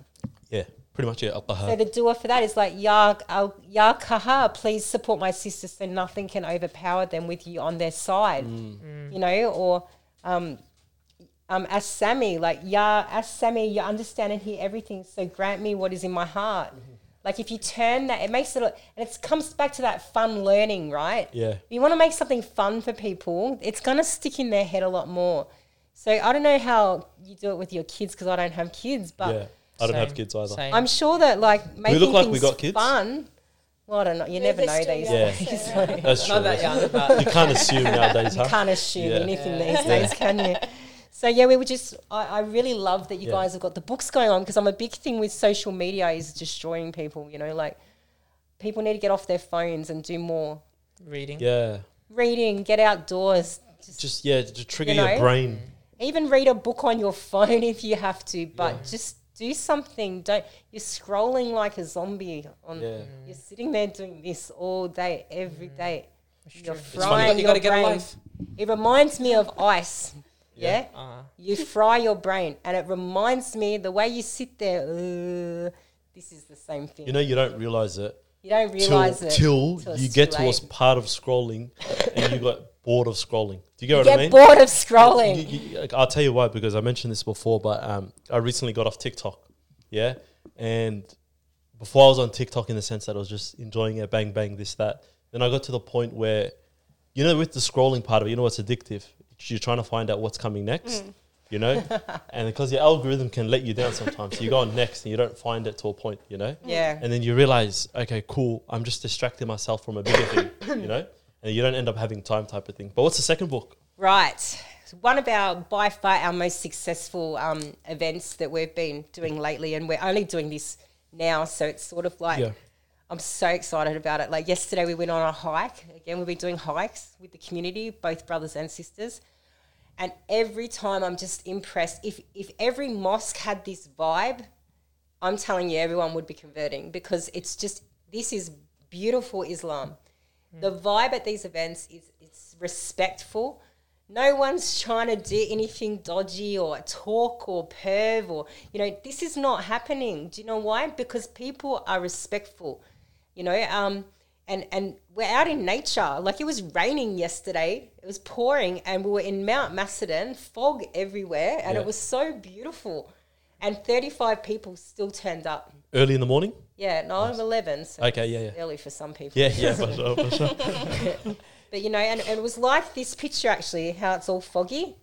Yeah. Pretty much it. So Uh-huh. the dua for that is like ya al ya kaha, please support my sisters so nothing can overpower them with you on their side, you know, or um um, as Sammy, like, yeah, as Sammy, you understand and hear everything. So grant me what is in my heart. Like, if you turn that, it makes it, and it comes back to that fun learning, right? Yeah. You want to make something fun for people, it's going to stick in their head a lot more. So I don't know how you do it with your kids because I don't have kids, but Yeah. I don't have kids either. same. I'm sure that like making look like we things got kids? fun. Well, I don't know. You They're- never know these young, Yeah. days. so- so That's true. Not that young, but You can't assume nowadays, you can't assume Yeah. anything Yeah. these days, can you? So yeah, we were just. I, I really love that you Yeah. guys have got the books going on because I'm a big thing with social media is destroying people. You know, like people need to get off their phones and do more reading. Yeah. reading, get outdoors. Just, Just yeah, to trigger You your brain. Mm. even read a book on your phone if you have to, but just do something. Don't you're scrolling like a zombie on. Yeah. You're sitting there doing this all day, every mm. day. You're It's funny. frying You your got to get a brain. life. It reminds me of ice. Yeah. Uh, You fry your brain, and it reminds me the way you sit there. Uh, this is the same thing. You know, you don't realize it you don't till, realize it till till you get towards part of scrolling and you got bored of scrolling. Do you get You what get I mean? bored of scrolling. You- you- I'll tell you why because I mentioned this before, but um, I recently got off TikTok, yeah, and before I was on TikTok in the sense that I was just enjoying it, bang bang, this that. Then I got to the point where, you know, with the scrolling part of it, you know what's addictive. You're trying to find out what's coming next. You know, and because your algorithm can let you down sometimes, so you go on next and you don't find it to a point. You know, Yeah. and then you realize, okay, cool, I'm just distracting myself from a bigger thing. You know, and you don't end up having time, type of thing. But what's the second book? Right. One of our, by far, our most successful um, events that we've been doing lately, and we're only doing this now, so it's sort of like, Yeah. I'm so excited about it. Like yesterday, we went on a hike. Again, we've been doing hikes with the community, both brothers and sisters. And every time I'm just impressed. If, if every mosque had this vibe, I'm telling you, everyone would be converting because it's just, this is beautiful Islam. The mm. vibe at these events is it's respectful. No one's trying to do anything dodgy or talk or perv or you know this is not happening. Do you know why? Because people are respectful. You know, um, and and we're out in nature. Like it was raining yesterday. It was pouring, and we were in Mount Macedon, fog everywhere, and Yeah. it was so beautiful. And 35 people still turned up. Early in the morning. Yeah, no, I'm 11. So Okay, yeah, yeah. early for some people. Yeah, yeah, for sure, for sure. But you know, and, and it was like this picture actually, how it's all foggy.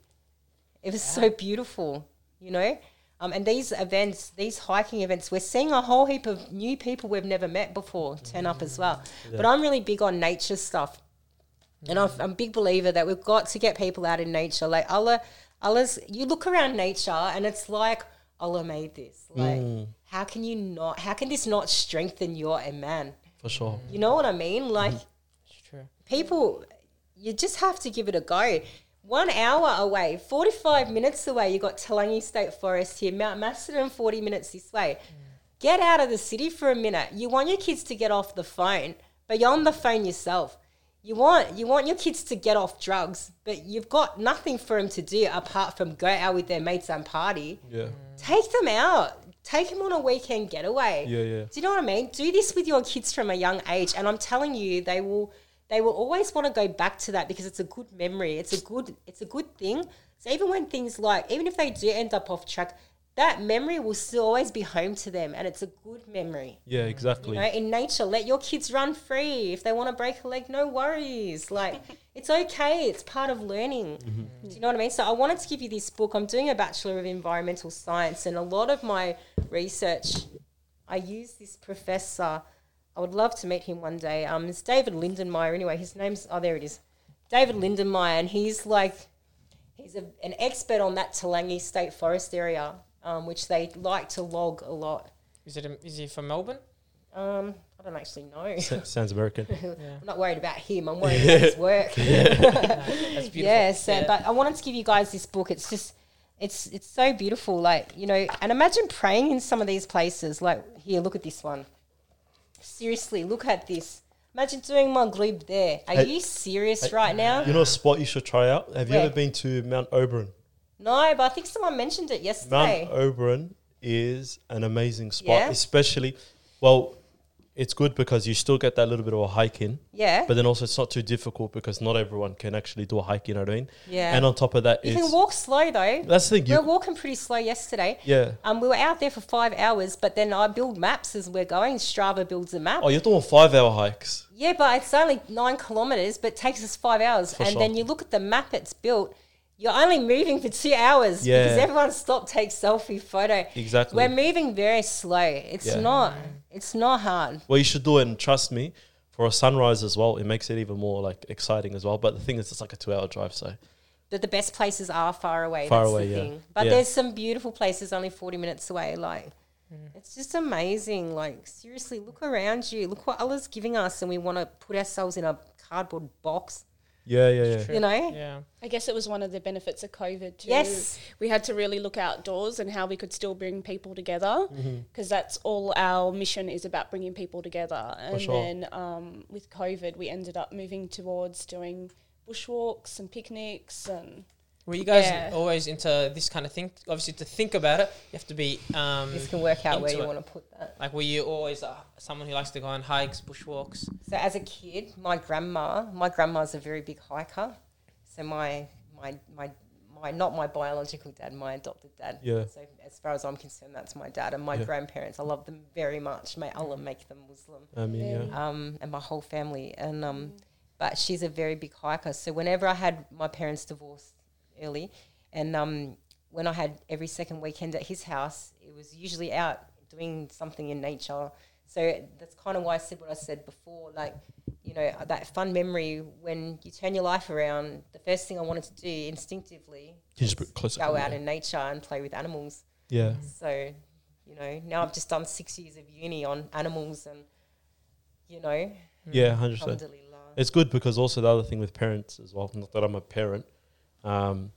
It was so beautiful, you know. Um, and these events, these hiking events, we're seeing a whole heap of new people we've never met before turn up as well. But I'm really big on nature stuff, and I've, I'm a big believer that we've got to get people out in nature. Like Allah, Allah's, you look around nature and it's like Allah made this. Like, how can you not? How can this not strengthen your iman? For sure. You know what I mean? Like It's true. people, you just have to give it a go. One hour away, 45 minutes away, you've got Toolangi State Forest here, Mount Macedon, 40 minutes this way. Mm. Get out of the city for a minute. You want your kids to get off the phone, but you're on the phone yourself. You want you want your kids to get off drugs, but you've got nothing for them to do apart from go out with their mates and party. Yeah. Mm. Take them out. Take them on a weekend getaway. Yeah, yeah. Do you know what I mean? Do this with your kids from a young age, and I'm telling you, they will they will always want to go back to that because it's a good memory. It's a good it's a good thing. So even when things like even if they do end up off track, that memory will still always be home to them, and it's a good memory. Yeah, mm. exactly. You know, in nature, let your kids run free. If they want to break a leg, no worries. Like it's okay. It's part of learning. Mm-hmm. Do you know what I mean? So I wanted to give you this book. I'm doing a bachelor of environmental science, and a lot of my research, I use this professor. I would love to meet him one day. Um, it's David Lindenmayer. Anyway, his name's oh, there it is, David Lindenmayer, and he's like, he's a, an expert on that Toolangi State Forest area, um, which they like to log a lot. Is it? A, is he from Melbourne? Um, I don't actually know. S- Sounds American. I'm not worried about him. I'm worried about his work. That's beautiful. yeah. So, Yeah. but I wanted to give you guys this book. It's just, it's it's so beautiful. Like you know, and imagine praying in some of these places. Like here, look at this one. Seriously, look at this. Imagine doing Maghrib there. Are Hey- you serious right now? You know a spot you should try out? Have you Where? ever been to Mount Oberon? No, but I think someone mentioned it yesterday. Mount Oberon is an amazing spot, Yeah? especially, well, it's good because you still get that little bit of a hike in, yeah. but then also it's not too difficult because not everyone can actually do a hike, you know what I mean? Yeah. And on top of that, you can walk slow though. that's the thing, we were walking pretty slow yesterday. yeah. Um, we were out there for five hours, but then I build maps as we're going. Strava builds a map. Oh, you're doing five hour hikes. Yeah, but it's only nine kilometers, but it takes us five hours. For and sure. then you look at the map it's built, you're only moving for two hours Yeah. because everyone stopped, take selfie photo. Exactly. We're moving very slow. It's Yeah. not. It's not hard. Well, you should do it, and trust me, for a sunrise as well, it makes it even more like exciting as well. But the thing is, it's like a two hour drive, so But the best places are far away. Far that's away, the yeah. thing. But Yeah. there's some beautiful places only 40 minutes away. Like, mm. it's just amazing. Like, seriously, look around you. Look what Allah's giving us, and we want to put ourselves in a cardboard box. Yeah, yeah, yeah. You know? Yeah. I guess it was one of the benefits of COVID too. Yes. We had to really look outdoors and how we could still bring people together Mm-hmm. because that's all our mission is about bringing people together. And sure. then um, with COVID, we ended up moving towards doing bushwalks and picnics and Were you guys Yeah. always into this kind of thing? Obviously, to think about it, you have to be um, This can work out where into you it. want to put that. like. Were you always uh, someone who likes to go on hikes, bushwalks? So as a kid, my grandma, my grandma's a very big hiker. So my my my my not my biological dad, my adopted dad. Yeah. So as far as I'm concerned, that's my dad and my Yeah. grandparents. I love them very much. May Allah make them Muslim. I mean, yeah. Um, and my whole family. And um, but she's a very big hiker. So whenever I had my parents divorced early, and um, when I had every second weekend at his house, it was usually out doing something in nature. So that's kind of why I said what I said before. Like, you know, that fun memory when you turn your life around. The first thing I wanted to do instinctively Can you just put closer? go out in nature and play with animals. Yeah. So, you know, now I've just done six years of uni on animals and, you know, Yeah, hundred percent. It's good because also the other thing with parents as well. Not that I'm a parent, um,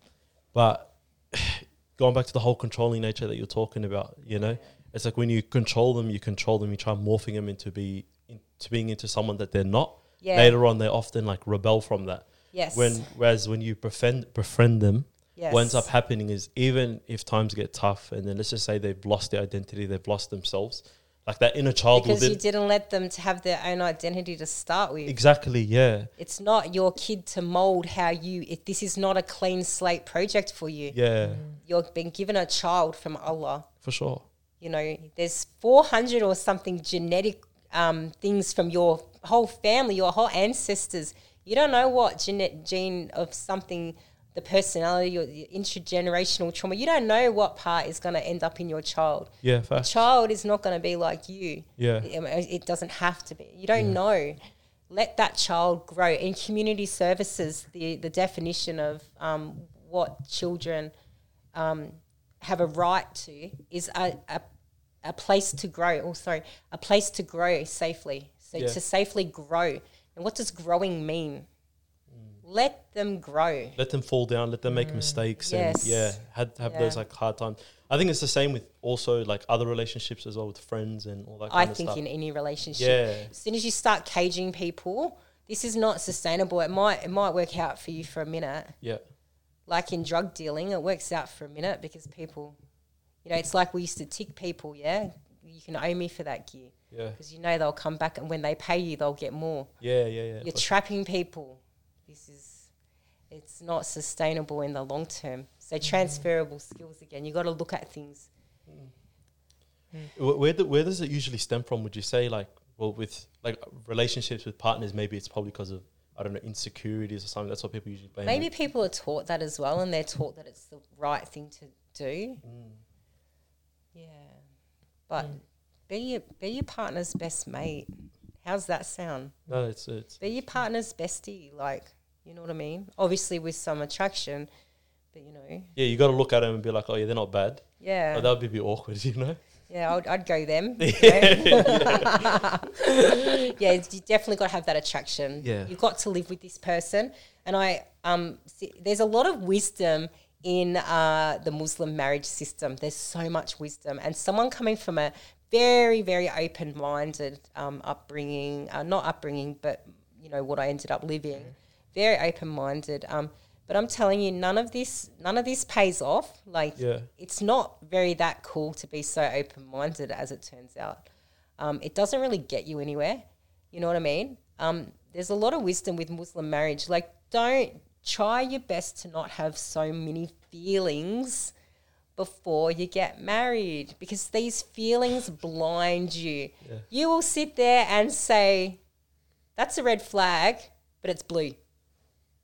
but going back to the whole controlling nature that you're talking about, you know, it's like when you control them, you control them. You try morphing them into be into being into someone that they're not. Yeah. Later on, they often like rebel from that. Yes. When whereas when you befriend befriend them, yes. what ends up happening is even if times get tough, and then let's just say they've lost their identity, they've lost themselves, like that inner child because you didn't let them to have their own identity to start with. exactly yeah It's not your kid to mold how you. If this is not a clean slate project for you, yeah you're being given a child from Allah. for sure. You know, there's 400 or something genetic um, things from your whole family, your whole ancestors. You don't know what gene, gene of something, the personality or the intergenerational trauma. You don't know what part is going to end up in your child. Yeah, fast. Child is not going to be like you. Yeah. It, it doesn't have to be. You don't know. Let that child grow. In community services, the, the definition of um, what children um, have a right to is a, a, a place to grow. Oh, sorry, a place to grow safely. So Yeah. to safely grow. And what does growing mean? Let them grow. Let them fall down. Let them make mm. mistakes. Yes. And yeah, had have those like hard times. I think it's the same with also like other relationships as well with friends and all that. I of think stuff. in any relationship. Yeah. As soon as you start caging people, this is not sustainable. It might it might work out for you for a minute. yeah, Like in drug dealing, it works out for a minute because people, you know, it's like we used to tick people. Yeah, you can owe me for that gear yeah, because you know they'll come back and when they pay you, they'll get more. yeah, yeah, yeah. You're for- trapping people. This is, it's not sustainable in the long term. So mm-hmm. transferable skills again. You got to look at things. Mm. Wh- Where do, where does it usually stem from? Would you say like well with like relationships with partners? Maybe it's probably because of I don't know insecurities or something. That's what people usually blame. Maybe it. people are taught that as well, and they're taught that it's the right thing to do. Mm. Yeah, but mm. be your be your partner's best mate. How's that sound? No, it's it's Be your partner's bestie. Like, you know what I mean? Obviously, with some attraction, but you know, yeah. You got to look at them and be like, oh yeah, they're not bad. yeah, Oh, that would be a bit awkward, you know. yeah, I'd, I'd go them. know? yeah, you definitely got to have that attraction. Yeah. you've got to live with this person, and I um, see, there's a lot of wisdom in uh, the Muslim marriage system. There's so much wisdom, and someone coming from a very, very open-minded um, upbringing, uh, not upbringing, but you know what I ended up living, very open-minded. Um, but I'm telling you, none of this, none of this pays off. Like, Yeah. it's not very that cool to be so open-minded, as it turns out. Um, it doesn't really get you anywhere. You know what I mean? Um, there's a lot of wisdom with Muslim marriage. Like, don't try your best to not have so many feelings before you get married because these feelings blind you. You will sit there and say, That's a red flag, but it's blue.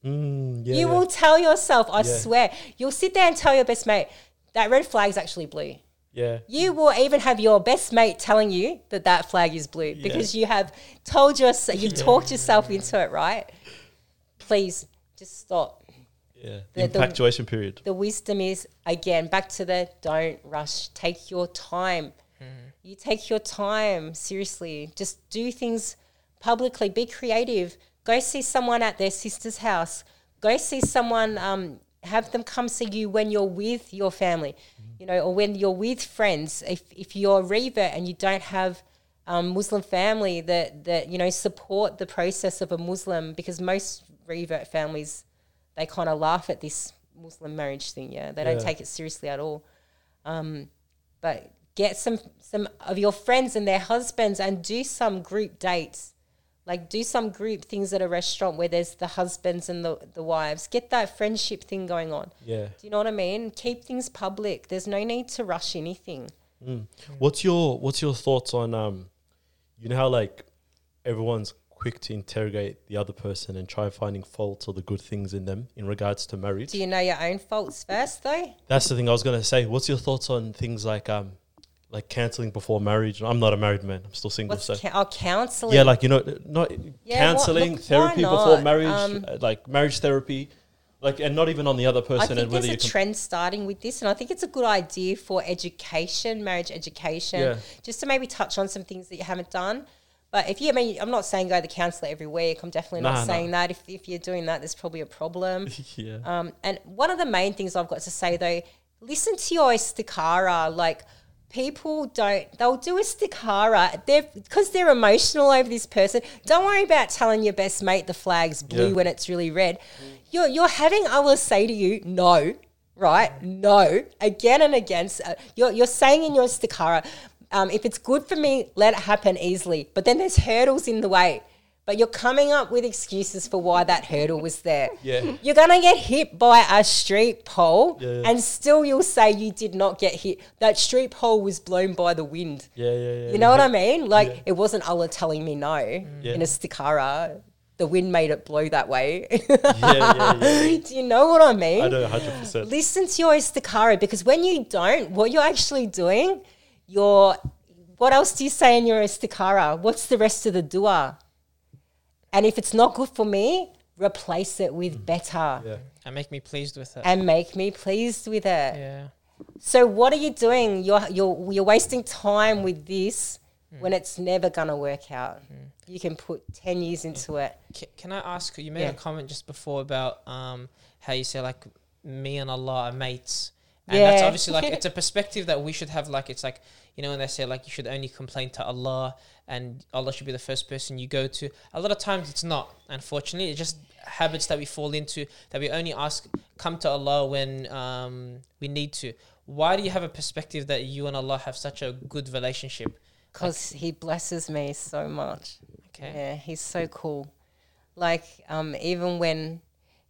Mm, yeah, you yeah. will tell yourself, I Yeah. swear, you'll sit there and tell your best mate, That red flag is actually blue. yeah. You will even have your best mate telling you that that flag is blue because you have told yourself, you've talked yourself into it, right? Please just stop. Yeah, The- the the- period. The wisdom is again back to the don't rush. Take your time. You take your time seriously. Just do things publicly. Be creative. Go see someone at their sister's house. Go see someone. Um, have them come see you when you're with your family, you know, or when you're with friends. If if you're a revert and you don't have um, Muslim family that that you know support the process of a Muslim, because most revert families they kind of laugh at this Muslim marriage thing. Yeah, they don't take it seriously at all. Um, but get some some of your friends and their husbands and do some group dates Like do some group things at a restaurant where there's the husbands and the, the wives. Get that friendship thing going on. Yeah. Do you know what I mean? Keep things public. There's no need to rush anything. Mm. What's your What's your thoughts on um, you know how like everyone's quick to interrogate the other person and try finding faults or the good things in them in regards to marriage. Do you know your own faults first, though? That's the thing I was gonna say. What's your thoughts on things like um, like canceling before marriage? I'm not a married man. I'm still single. What's so ca- oh, counselling? yeah, like you know, not Yeah, canceling look, therapy before marriage, Um, uh, like marriage therapy, like and not even on the other person. I think and whether there's a can. trend starting with this, and I think it's a good idea for education, marriage education, Yeah. just to maybe touch on some things that you haven't done. But if you, I mean, I'm not saying go to the counsellor every week. I'm definitely Nah, not nah. saying that. If, if you're doing that, there's probably a problem. yeah. Um, and one of the main things I've got to say though, listen to your istikhara. Like people don't, they'll do a istikhara. They're because they're emotional over this person. Don't worry about telling your best mate the flag's blue Yeah. when it's really red. You're you're having Allah say to you no. Right? No. Again and again. S- uh, You're, you're saying in your istikhara, um, if it's good for me, let it happen easily. But then there's hurdles in the way. But you're coming up with excuses for why that hurdle was there. Yeah. You're gonna get hit by a street pole, Yeah. and still you'll say you did not get hit. That street pole was blown by the wind. yeah, yeah, yeah. You know what. I mean? Like Yeah. it wasn't Allah telling me no Yeah. in a stikara. The wind made it blow that way. yeah, yeah, yeah. Do you know what I mean? I know, hundred percent. Listen to your istikhara because when you don't, what you're actually doing, you're. What else do you say in your istikhara? What's the rest of the dua? And if it's not good for me, replace it with mm. better Yeah. and make me pleased with it. and make me pleased with it. yeah. So what are you doing? You're you're you're wasting time with this mm. when it's never gonna work out. Mm. You can put ten years into it. Ca- Can I ask you? You made Yeah. a comment just before about um, how you say like me and Allah are mates, and Yeah. that's obviously like it's a perspective that we should have. Like it's like you know when they say like you should only complain to Allah and Allah should be the first person you go to. A lot of times it's not. Unfortunately, it's just habits that we fall into that we only ask come to Allah when um, we need to. Why do you have a perspective that you and Allah have such a good relationship? Because he blesses me so much. Okay. Yeah, he's so cool. Like, um, even when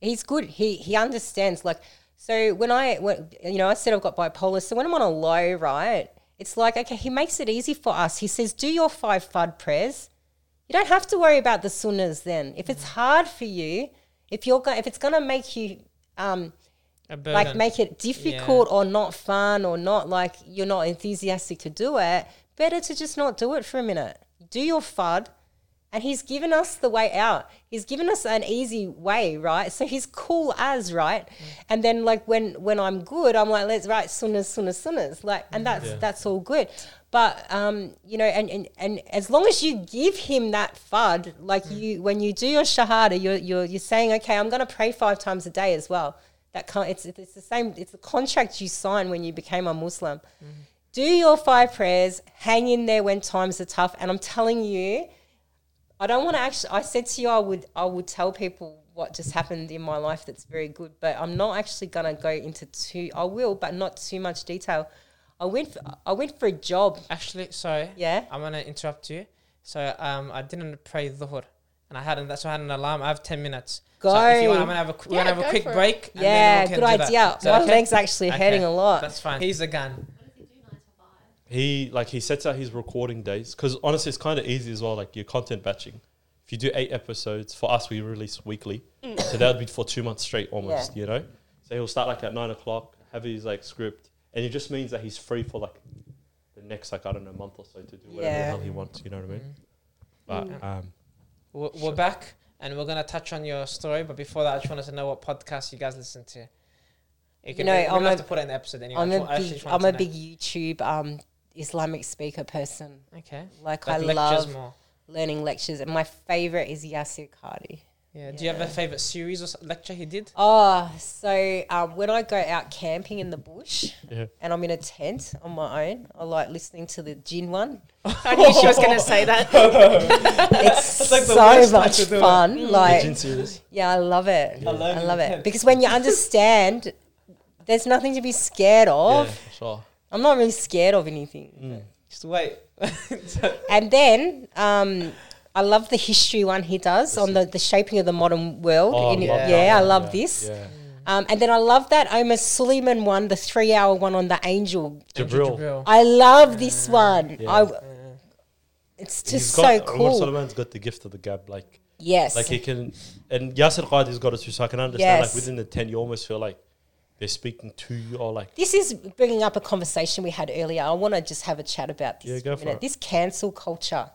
he's good, he he understands. Like, so when I when you know I said I've got bipolar, so when I'm on a low, right? It's like okay, he makes it easy for us. He says, do your five fard prayers. You don't have to worry about the sunnahs then. If it's hard for you, if you're go- if it's gonna make you um like make it difficult or not fun or not like you're not enthusiastic to do it, better to just not do it for a minute. Do your fard. And he's given us the way out. He's given us an easy way, right? So he's cool as, right? Mm. And then like when when I'm good, I'm like, let's write sunnahs, sunnahs, sunnahs. Like and mm, that's Yeah. that's all good. But um, you know, and, and and as long as you give him that fard, like mm. you when you do your shahada, you're you're you're saying, okay, I'm gonna pray five times a day as well. That con- it's it's the same. It's the contract you signed when you became a Muslim. Do your five prayers. Hang in there when times are tough. And I'm telling you, I don't want to actually. I said to you, I would I would tell people what just happened in my life that's very good, but I'm not actually gonna go into too. I will, but not too much detail. I went for, I went for a job. Actually, sorry. Yeah. I'm gonna interrupt you. So um, I didn't pray dhuhr, and I hadn't. That's why I had an alarm. I have ten minutes. So if you want, I'm gonna have a qu- we're Yeah, gonna have a quick break. and then Yeah, we can good do idea. Is that My okay? leg's actually Okay, hurting a lot. That's fine. He's a gun. He like he sets out his recording days because honestly, it's kind of easy as well. Like your content batching. If you do eight episodes, for us we release weekly, so that would be for two months straight almost. You know, so he'll start like at nine o'clock, have his like script, and it just means that he's free for like the next like I don't know month or so to do whatever the hell he wants. You know what I mean? But um, We're, we're back, and we're gonna touch on your story. But before that, I just wanted to know what podcast you guys listen to. You can, know, I'm have a- to put it in the episode anyway. I'm I a just- I actually big I'm a big YouTube um Islamic speaker person. Okay. Like, Like I love more. learning lectures, and my favorite is Yasir Qadhi. Yeah. Do you have a favorite series or lecture he did? Oh, so um, when I go out camping in the bush yeah, and I'm in a tent on my own, I like listening to the jinn one. I knew she was going to say that. It's like the so worst much to do it. fun. Like, Legend series. yeah, I love it. Alone I in love it because when you understand, there's nothing to be scared of. for sure. I'm not really scared of anything. Just wait. And then um, I love the history one he does on the, the shaping of the modern world. Oh, In- love yeah, I love yeah, this. Yeah. Um, and then I love that Omar Suleiman one, the three hour one on the angel. Jabril. Jabril. I love this one. Yeah. I, it's He's just got, so Omar. Suleiman's got the gift of the gab. Like, Yes. like he can, and Yasir Qadhi's got it too. So I can understand. Yes. Like within the ten, you almost feel like they're speaking to you, or like this is bringing up a conversation we had earlier. I want to just have a chat about this. Yeah, go for minute. it. This cancel culture.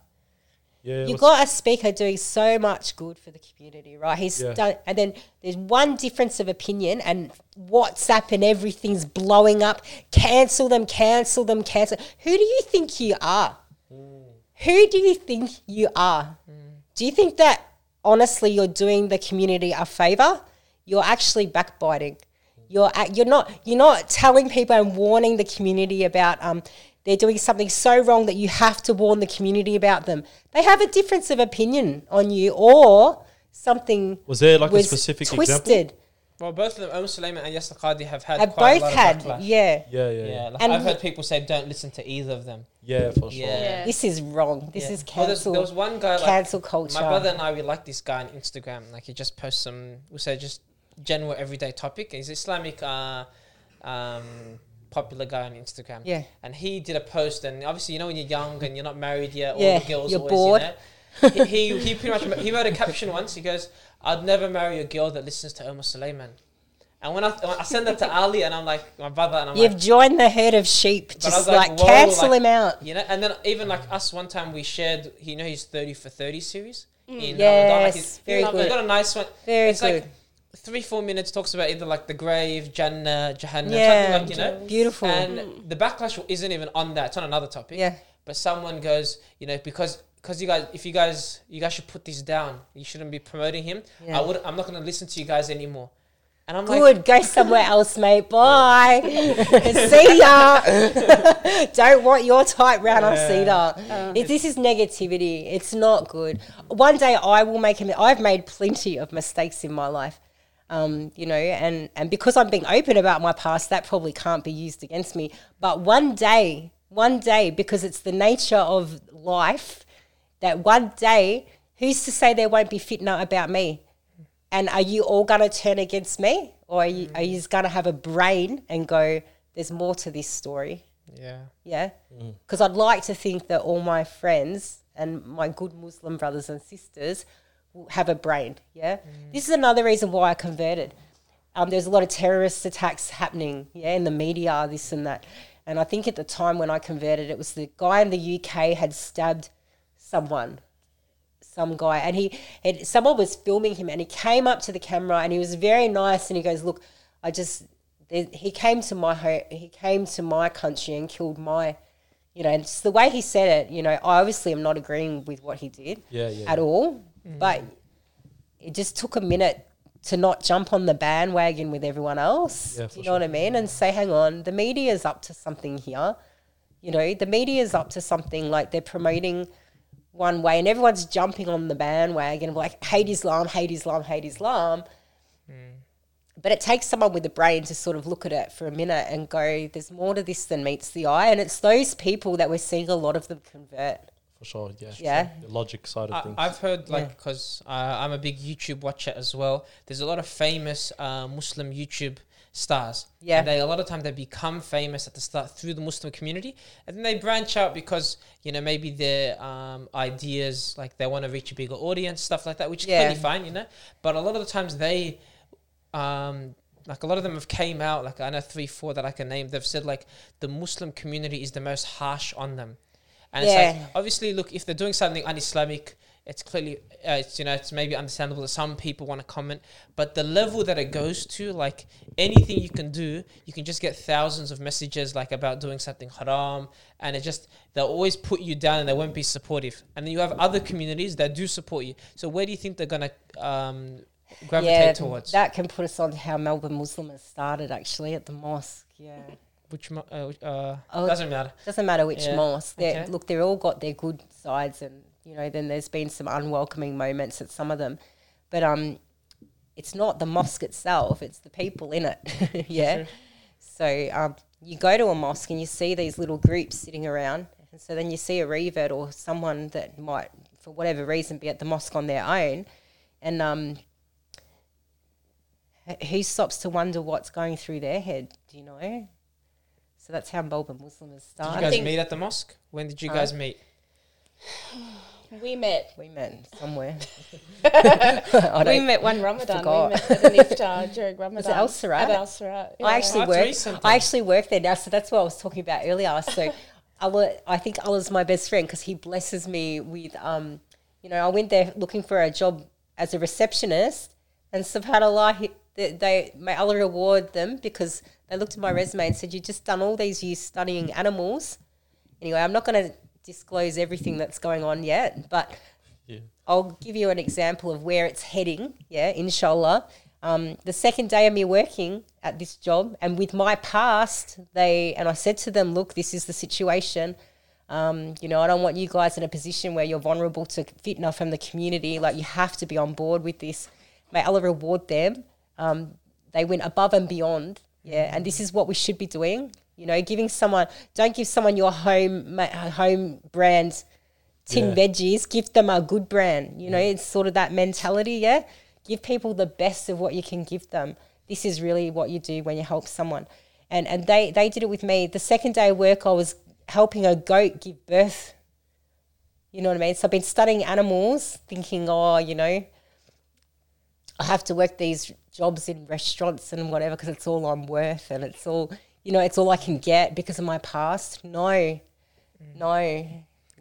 yeah, You've got a speaker doing so much good for the community, right? He's Yeah. done, and then there's one difference of opinion, and WhatsApp and everything's blowing up. Cancel them, cancel them, cancel. Who do you think you are? Hmm. Who do you think you are? Hmm. Do you think that honestly you're doing the community a favor? You're actually backbiting. You're ac- you're not you're not telling people and warning the community about um they're doing something so wrong that you have to warn the community about them. They have a difference of opinion on you or something was there like a specific twisted. example? Well, both of them, Om Suleiman and Yasir Qadhi, have had Have quite a both lot of had backlash. yeah. Yeah, yeah, Yeah, yeah, like And I've heard people say don't listen to either of them. yeah, for sure. Yeah. Yeah. This is wrong. This Yeah. is Well, there's- cancel. there was one guy like cancel culture. My brother and I, we like this guy on Instagram. Like he just posts some, we say just general everyday topic. He's Islamic, uh, um, popular guy on Instagram. Yeah. And he did a post, and obviously, you know, when you're young and you're not married yet, all Yeah, the girls you're always, bored. You know, he, he he pretty much he wrote a caption once. He goes, "I'd never marry a girl that listens to Omar Suleiman." And when I when I send that to Ali, and I'm like my brother, and I'm like You've like, joined the herd of sheep. Just like, like, cancel like- him out. you know, and then even like us, one time we shared, you know, his 30 for 30 series in Ramadan. Like he's, very you know, good. He got a nice one. Very it's good. like three, four minutes talks about either like the grave, Jannah, Jahannam, Yeah, something like, you know. beautiful. And mm. the backlash isn't even on that. It's on another topic. Yeah. But someone goes, you know, because because you guys, if you guys, you guys should put this down. You shouldn't be promoting him. Yeah. I would. I'm not going to listen to you guys anymore. And I'm like, Good, go somewhere else, mate. Bye. See ya. Don't want your type round on oh. Cedar. If this is negativity, it's not good. One day I will make him. I've made plenty of mistakes in my life, um, you know, and and because I'm being open about my past, that probably can't be used against me. But one day, one day, because it's the nature of life, that one day, who's to say there won't be fitna about me? And are you all going to turn against me? Or are you, are you going to have a brain and go, there's more to this story? yeah. Yeah. Because I'd like to think that all my friends and my good Muslim brothers and sisters will have a brain. Yeah. This is another reason why I converted. Um, there's a lot of terrorist attacks happening, yeah, in the media, this and that. And I think at the time when I converted, it was the guy in the UK had stabbed someone some guy and he had someone was filming him and he came up to the camera and he was very nice and he goes look i just he came to my he came to my country and killed my you know and it's the way he said it you know i obviously am not agreeing with what he did Yeah, yeah, at all Mm. but it just took a minute to not jump on the bandwagon with everyone else Yeah, you know what i mean and say hang on the media is up to something here you know the media is up to something like they're promoting one way and everyone's jumping on the bandwagon like hate Islam, hate Islam, hate Islam. Mm. But it takes someone with a brain to sort of look at it for a minute and go, there's more to this than meets the eye. And it's those people that we're seeing a lot of them convert. For sure, yeah. Yeah. The logic side of I, things. I've heard like Yeah. because uh, I'm a big YouTube watcher as well. There's a lot of famous uh, Muslim YouTube stars. Yeah. And they a lot of time they become famous at the start through the Muslim community, and then they branch out because you know maybe their um, ideas like they want to reach a bigger audience, stuff like that, which is Yeah. clearly fine, you know. But a lot of the times they um, like a lot of them have came out like I know three, four that I can name. They've said like the Muslim community is the most harsh on them, and it's like obviously look if they're doing something un-Islamic, it's clearly uh, it's you know it's maybe understandable that some people want to comment, but the level that it goes to, like anything you can do, you can just get thousands of messages like about doing something haram, and it just they'll always put you down and they won't be supportive, and then you have other communities that do support you. So where do you think they're gonna um, gravitate yeah, towards? that can put us on how Melbourne Muslimahs started actually at the mosque. Yeah. Which mo- uh, uh, Oh, doesn't matter. Doesn't matter which Yeah, mosque. Okay. Look, they're all got their good sides, and you know, then there's been some unwelcoming moments at some of them, but um, it's not the mosque itself; it's the people in it. yeah. So um, you go to a mosque and you see these little groups sitting around, and so then you see a revert or someone that might for whatever reason, be at the mosque on their own, and um, who stops to wonder what's going through their head? Do you know? So that's how Melbourne Muslimahs Did started. Did you guys meet at the mosque? When did you Huh? guys meet? We met. we met somewhere. I We met one Ramadan. forgot. We met at an iftar during Ramadan. Al Sirat? At Al Sirat. I actually that's work. I actually work there now, so that's what I was talking about earlier. So, Allah, I think Allah's my best friend because he blesses me with, um, you know, I went there looking for a job as a receptionist, and Subhanallah, he, they, they may Allah reward them because they looked at my resume and said, "You've just done all these years studying animals." Anyway, I'm not going to disclose everything that's going on yet, but Yeah. I'll give you an example of where it's heading. Yeah, inshallah. Um, the second day of me working at this job, and with my past, they and I said to them, "Look, this is the situation. Um, you know, I don't want you guys in a position where you're vulnerable to fitna from the community. Like, you have to be on board with this. May Allah reward them. Um, they went above and beyond. Yeah, and this is what we should be doing. You know, giving someone, don't give someone your home home brand tin Yeah. veggies, give them a good brand. You know, it's sort of that mentality, yeah? Give people the best of what you can give them. This is really what you do when you help someone. And and they, they did it with me. The second day of work, I was helping a goat give birth. You know what I mean? So I've been studying animals, thinking, oh, you know, I have to work these jobs in restaurants and whatever because it's all I'm worth and it's all, you know, it's all I can get because of my past. No, no.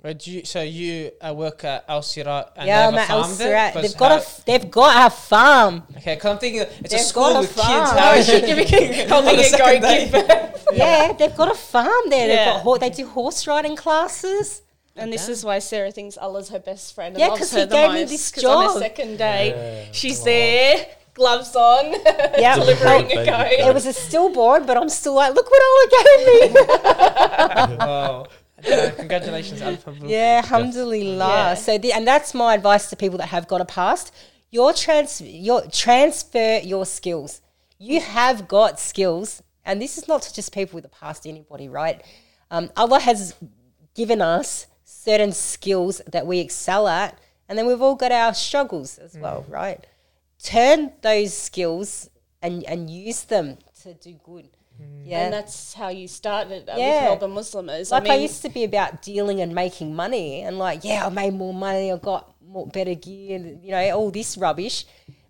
Where do you, so you uh, work at Al Sirat and yeah, I'm a at farm Al? Sirat. 'Cause They've got a they've got a farm. Okay, because I'm thinking it's a They've school got a with kids. farm. How is it Helping the it go give birth. Yeah, they've got a farm there. They've got ho- they do horse riding classes. And this is why Sarah thinks Allah's her best friend and Yeah, loves 'cause her he the gave me most. this 'cause on job. her second day, Yeah, she's come on. there, gloves on, Yeah, delivering a goat. goat. It was a stillborn, but I'm still like, look what Allah gave me. wow. Uh, congratulations, Alf yeah, alhamdulillah. Yeah. So, the, and that's my advice to people that have got a past. Your trans, your transfer your skills. You have got skills, and this is not to just people with a past. Anybody, right? Um, Allah has given us certain skills that we excel at, and then we've all got our struggles as well, right? Turn those skills and and use them to do good. Yeah, And that's how you started uh, Yeah. with Melbourne Muslimahs. like I I, used to be about dealing and making money and like yeah i made more money i got more better gear and, you know all this rubbish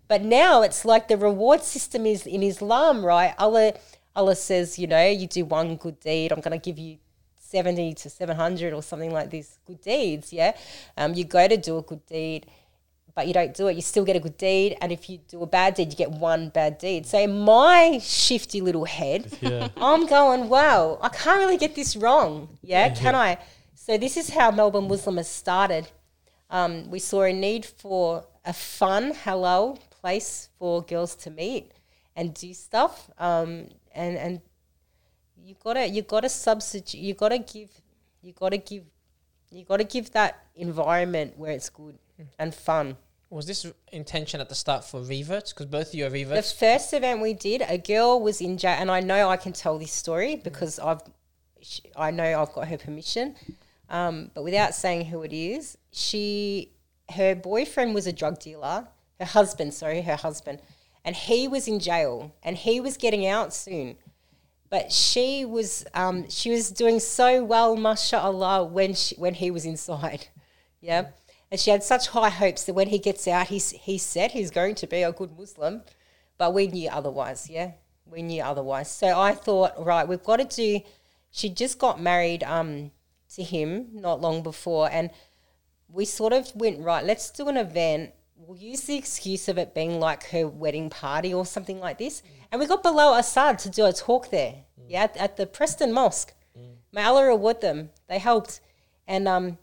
but now it's like the reward system is in islam right allah allah says you know you do one good deed i'm going to give you 70 to 700 or something like this good deeds yeah um, you go to do a good deed but you don't do it, you still get a good deed. And if you do a bad deed, you get one bad deed. So in my shifty little head, Yeah. I'm going, wow, I can't really get this wrong. Yeah, can I? So this is how Melbourne Muslimahs started. Um, we saw a need for a fun, halal place for girls to meet and do stuff. Um, and and you gotta you gotta substitute. You gotta give. You gotta give. You gotta give that environment where it's good and fun. Was this intention at the start for reverts? Because both of you are reverts. The first event we did, a girl was in jail, and I know I can tell this story because I've, sh I know I've got her permission, um, but without saying who it is, she, her boyfriend was a drug dealer, her husband, sorry, her husband, and he was in jail, and he was getting out soon, but she was, um, she was doing so well, mashallah, when she, when he was inside, yeah. And she had such high hopes that when he gets out, he's, he said he's going to be a good Muslim, but we knew otherwise, yeah? We knew otherwise. So I thought, right, we've got to do, she just got married um, to him not long before, and we sort of went, right, let's do an event. We'll use the excuse of it being like her wedding party or something like this. And we got Bilal Assad to do a talk there, yeah, at, at the Preston Mosque. May Allah reward them. They helped. And um,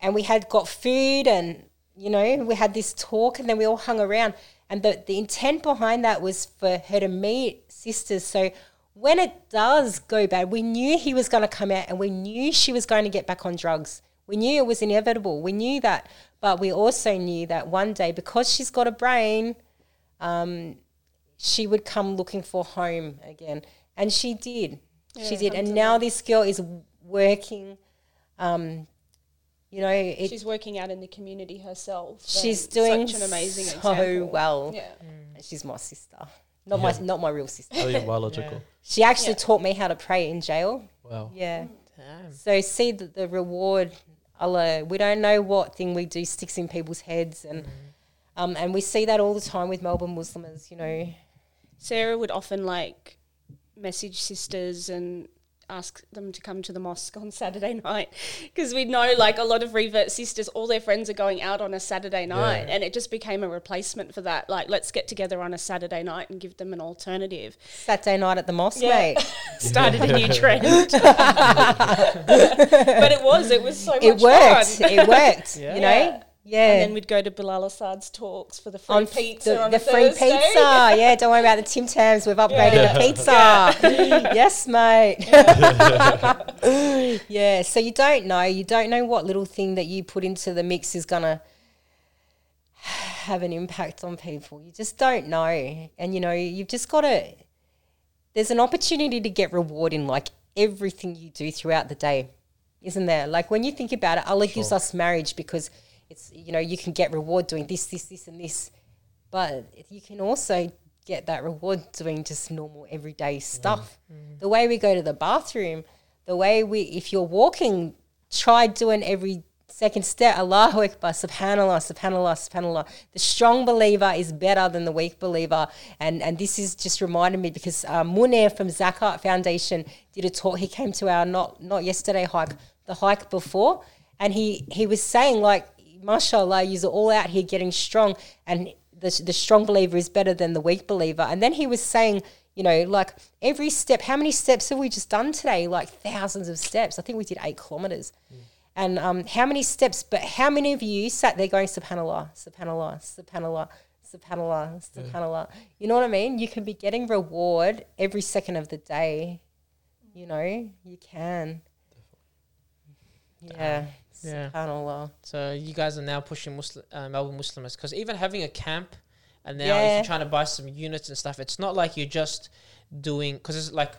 and we had got food and you know we had this talk and then we all hung around and the, the intent behind that was for her to meet sisters so when it does go bad we knew he was going to come out and we knew she was going to get back on drugs we knew it was inevitable we knew that but we also knew that one day because she's got a brain um, she would come looking for home again and she did she did and now this girl is working um, You know, it, she's working out in the community herself. she's doing such an amazing so example. well. Yeah. She's my sister, not my not my real sister. Oh, yeah, biological. She actually Yeah. taught me how to pray in jail. Wow. Yeah. Damn. So see the, the reward. Allah, we don't know what thing we do sticks in people's heads, and um, and we see that all the time with Melbourne Muslimahs. You know, Sarah would often like message sisters and ask them to come to the mosque on Saturday night because we know like a lot of revert sisters all their friends are going out on a Saturday night and it just became a replacement for that like let's get together on a Saturday night and give them an alternative Saturday night at the mosque, Yeah. mate. started a new trend but it was it was so much It worked. fun It worked. Yeah. You know. Yeah. Yeah. and then we'd go to Bilal Assad's talks for the free on pizza the, on the a free Thursday. pizza. Yeah, don't worry about the Tim Tams. We've upgraded the pizza. yes, mate. yeah. So you don't know. You don't know what little thing that you put into the mix is gonna have an impact on people. You just don't know. And you know, you've just got to. There's an opportunity to get reward in like everything you do throughout the day, isn't there? Like when you think about it, Allah gives us marriage because it's you know you can get reward doing this, this, this, and this, but you can also get that reward doing just normal everyday stuff. The way we go to the bathroom, the way we if you're walking, try doing every second step. Allahu Akbar, Subhanallah, Subhanallah, Subhanallah. The strong believer is better than the weak believer, and and this is just reminded me because uh, Munir from Zakat Foundation did a talk. He came to our not not yesterday hike, the hike before, and he he was saying like, mashallah, you're all out here getting strong, and the the strong believer is better than the weak believer. And then he was saying. You know, like every step, how many steps have we just done today? Like thousands of steps. I think we did eight kilometers. And um, how many steps, but how many of you sat there going, subhanAllah, subhanAllah, subhanAllah, subhanAllah, subhanAllah? You know what I mean? You can be getting reward every second of the day. You know, you can. Yeah. Yeah. SubhanAllah. So you guys are now pushing Muslim, uh, Melbourne Muslimahs because even having a camp, and now if you're trying to buy some units and stuff, it's not like you're just doing because it's like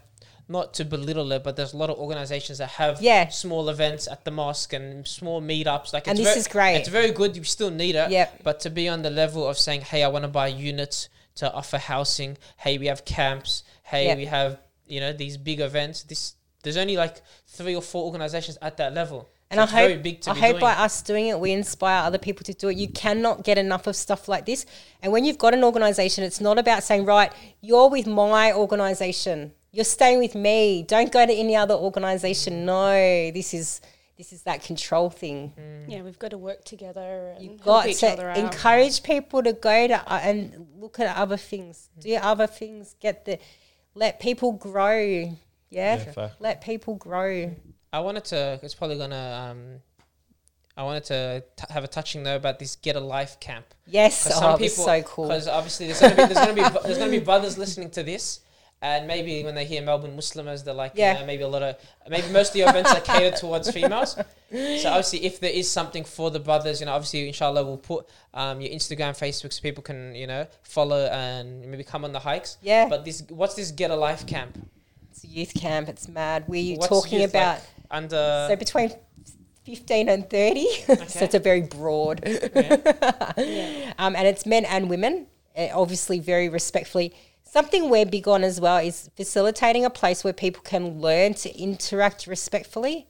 not to belittle it, but there's a lot of organizations that have Yeah. small events at the mosque and small meetups. Like, And it's this ver- is great. It's very good. You still need it. Yep. But to be on the level of saying, "Hey, I want to buy units to offer housing. Hey, we have camps. Hey, Yep. we have you know these big events." This there's only like three or four organizations at that level. And So I hope, big to I hope doing. by us doing it, we inspire other people to do it. You cannot get enough of stuff like this. And when you've got an organization, it's not about saying, right, you're with my organization. You're staying with me. Don't go to any other organization. No, this is this is that control thing. Yeah, we've got to work together and help Got each to other out. encourage people to go to uh, and look at other things. Do other things. Get the let people grow. Yeah, Yeah, let people grow. I wanted to. It's probably gonna. Um, I wanted to t- have a touching though about this get a life camp. Yes, oh, it was so cool. Because obviously there's gonna be there's gonna be there's gonna be brothers listening to this, and maybe when they hear Melbourne Muslimahs, they're like, Yeah. you know, maybe a lot of maybe most of your events are catered towards females. So obviously, if there is something for the brothers, you know, obviously, inshallah, we'll put um, your Instagram, Facebook, so people can you know follow and maybe come on the hikes. Yeah. But this, what's this get a life camp? It's a youth camp. It's mad. We're talking about like under? so between fifteen and thirty. so it's a very broad. um, and it's men and women. uh, obviously, very respectfully. Something we're big on as well is facilitating a place where people can learn to interact respectfully.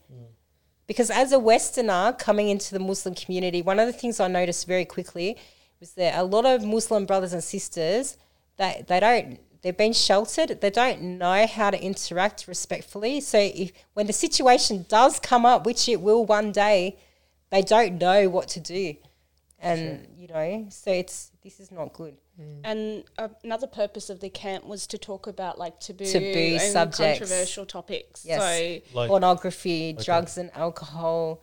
Because as a Westerner coming into the Muslim community, one of the things I noticed very quickly was that a lot of Muslim brothers and sisters that they don't they've been sheltered, they don't know how to interact respectfully. So if when the situation does come up, which it will one day, they don't know what to do. And you know, so it's this is not good. And uh, another purpose of the camp was to talk about like taboo, Taboo and subjects. controversial topics. Yes. So Like, Pornography, drugs and alcohol.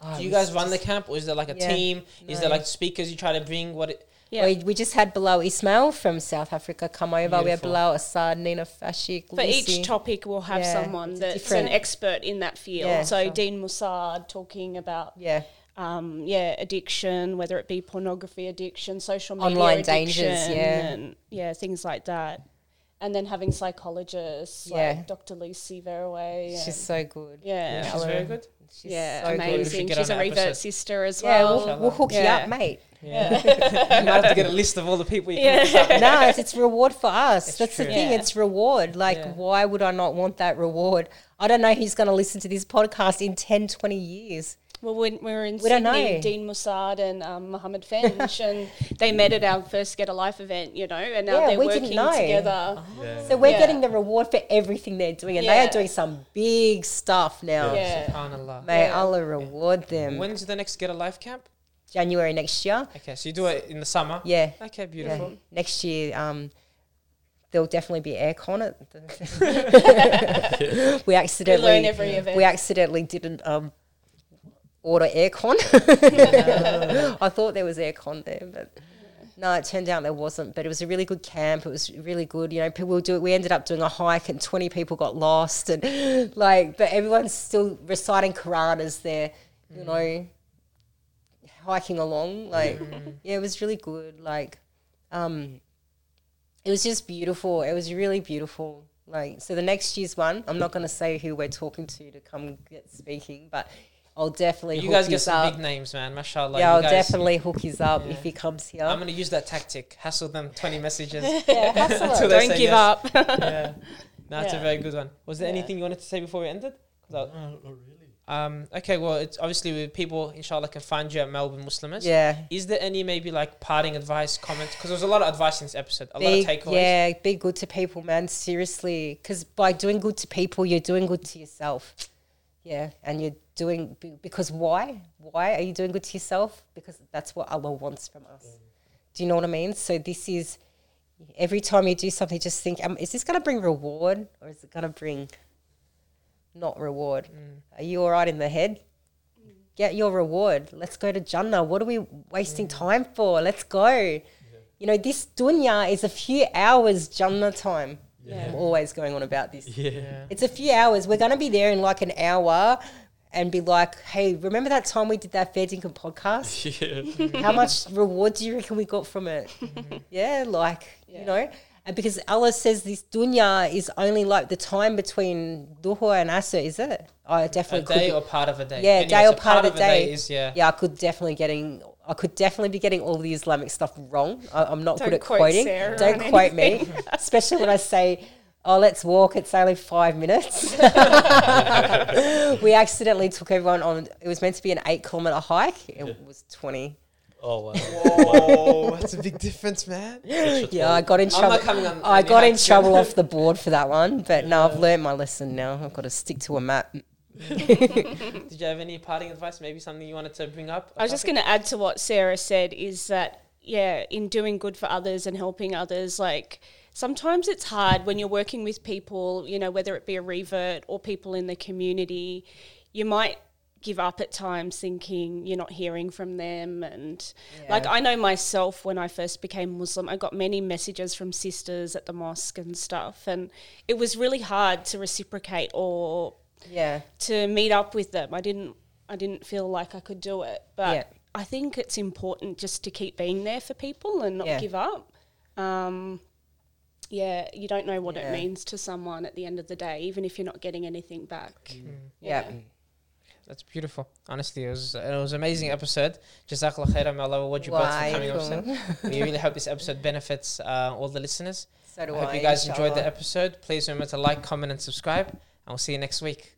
Oh, Do you guys run the camp, or is there like a Yeah, team? Is there like speakers you try to bring? What? It, yeah, We, we just had Bilal Ismail from South Africa come over. We had Bilal Assad, Nina Fashik, for Lucy. each topic, we'll have Yeah, someone it's that's different. an expert in that field. Yeah, so sure. Dean Musad talking about Yeah, um, yeah, addiction, whether it be pornography addiction, social media Online addiction, dangers, yeah. and yeah, things like that. and then having psychologists Yeah. like Dr. Lucy Veraway. She's so good. yeah, Yeah, she's very good. She's yeah, so good. We should amazing. She's a that revert episode. sister as Yeah, well. we'll, we'll hook you up, mate. Yeah. you might have to get a list of all the people you Yeah. can yeah. no, it's, it's reward for us. It's That's the thing. Yeah. It's reward. Like, Yeah. why would I not want that reward? I don't know who's going to listen to this podcast in 10, 20 years. Well, when we were in We don't Sydney, know. Dean Musad and um, Mohammed Fench, and they met at our first Get a Life event, you know, and now Yeah, they're we didn't working know. together. Yeah. So we're Yeah. getting the reward for everything they're doing, and they are doing some big stuff now. Yeah. Subhanallah. May Yeah. Allah reward them. When's the next Get a Life camp? January next year. Okay, so you do it in the summer. Yeah. Okay, yeah. beautiful. Next year, um, there'll definitely be aircon at. The we We accidentally learn every event. we accidentally didn't um, order aircon. I thought there was aircon there, but no, it turned out there wasn't. But it was a really good camp. It was really good. You know, people do it. We ended up doing a hike, and twenty people got lost, and like, but everyone's still reciting Quran as they're, you know, hiking along. Like, yeah, it was really good. Like, um, it was just beautiful. It was really beautiful. Like, so the next year's one, I'm not going to say who we're talking to to come get speaking, but I'll definitely You hook guys get some up. big names, man. Mashallah. yeah, you I'll guys, definitely hook his up Yeah. if he comes here. I'm gonna use that tactic. Hassle them 20 messages. yeah, hustle Until Don't give yes. up. yeah. No, it's a very good one. Was there Yeah. anything you wanted to say before we ended? 'Cause I- No, not really. Um, okay, well, it's obviously with people, inshallah, can find you at Melbourne Muslimahs. Yeah. Is there any maybe like parting advice, comments? Because there was a lot of advice in this episode, a lot of takeaways. yeah, be good to people, man. Seriously, because by doing good to people, you're doing good to yourself. Yeah, and you're doing because why? Why are you doing good to yourself? Because that's what Allah wants from us. Do you know what I mean? So this is every time you do something, just think: um, Is this going to bring reward, or is it going to bring not reward? Mm. Are you all right in the head? Mm. Get your reward. Let's go to Jannah. What are we wasting mm. time for? Let's go. You know, this dunya is a few hours Jannah time. Yeah. I'm always going on about this. Yeah. Yeah. It's a few hours. We're going to be there in like an hour and be like, hey, remember that time we did that Fair Dinkum podcast? Yeah. How much reward do you reckon we got from it? Mm-hmm. yeah, like, you know, and because Allah says this dunya is only like the time between dhuhr and asr, is it? I A definitely could day be- or part of a day. Yeah, Anyway, day or so part of a the day. is, yeah. yeah, I could definitely getting. I could definitely be getting all the Islamic stuff wrong. I, I'm not Don't good at quote quoting. Sarah Don't on quote me, especially when I say, "Oh, let's walk." It's only five minutes. we accidentally took everyone on. It was meant to be an eight kilometer hike. It was twenty. Oh wow. Whoa, that's a big difference, man. Yeah, I got in I'm trouble. not coming on. I any got in hikes, trouble off the board for that one, but no, I've learned my lesson now. I've got to stick to a map. Did you have any parting advice? Maybe something you wanted to bring up? I was just going to add to what Sarah said is that, yeah, in doing good for others and helping others, like sometimes it's hard when you're working with people, you know, whether it be a revert or people in the community, you might give up at times thinking you're not hearing from them and like I know myself when I first became Muslim I got many messages from sisters at the mosque and stuff and it was really hard to reciprocate or Yeah, to meet up with them. I didn't I didn't feel like I could do it. But Yeah. I think it's important just to keep being there for people and not Yeah. give up. Um, yeah, you don't know what Yeah. it means to someone at the end of the day, even if you're not getting anything back. yeah. That's beautiful. Honestly, it was it was an amazing episode. Jazakallah khairan, may Allah reward you both for coming on. We really hope this episode benefits uh, all the listeners. So do I I. hope you guys enjoyed the episode. Please remember to like, comment, and subscribe. And we'll see you next week.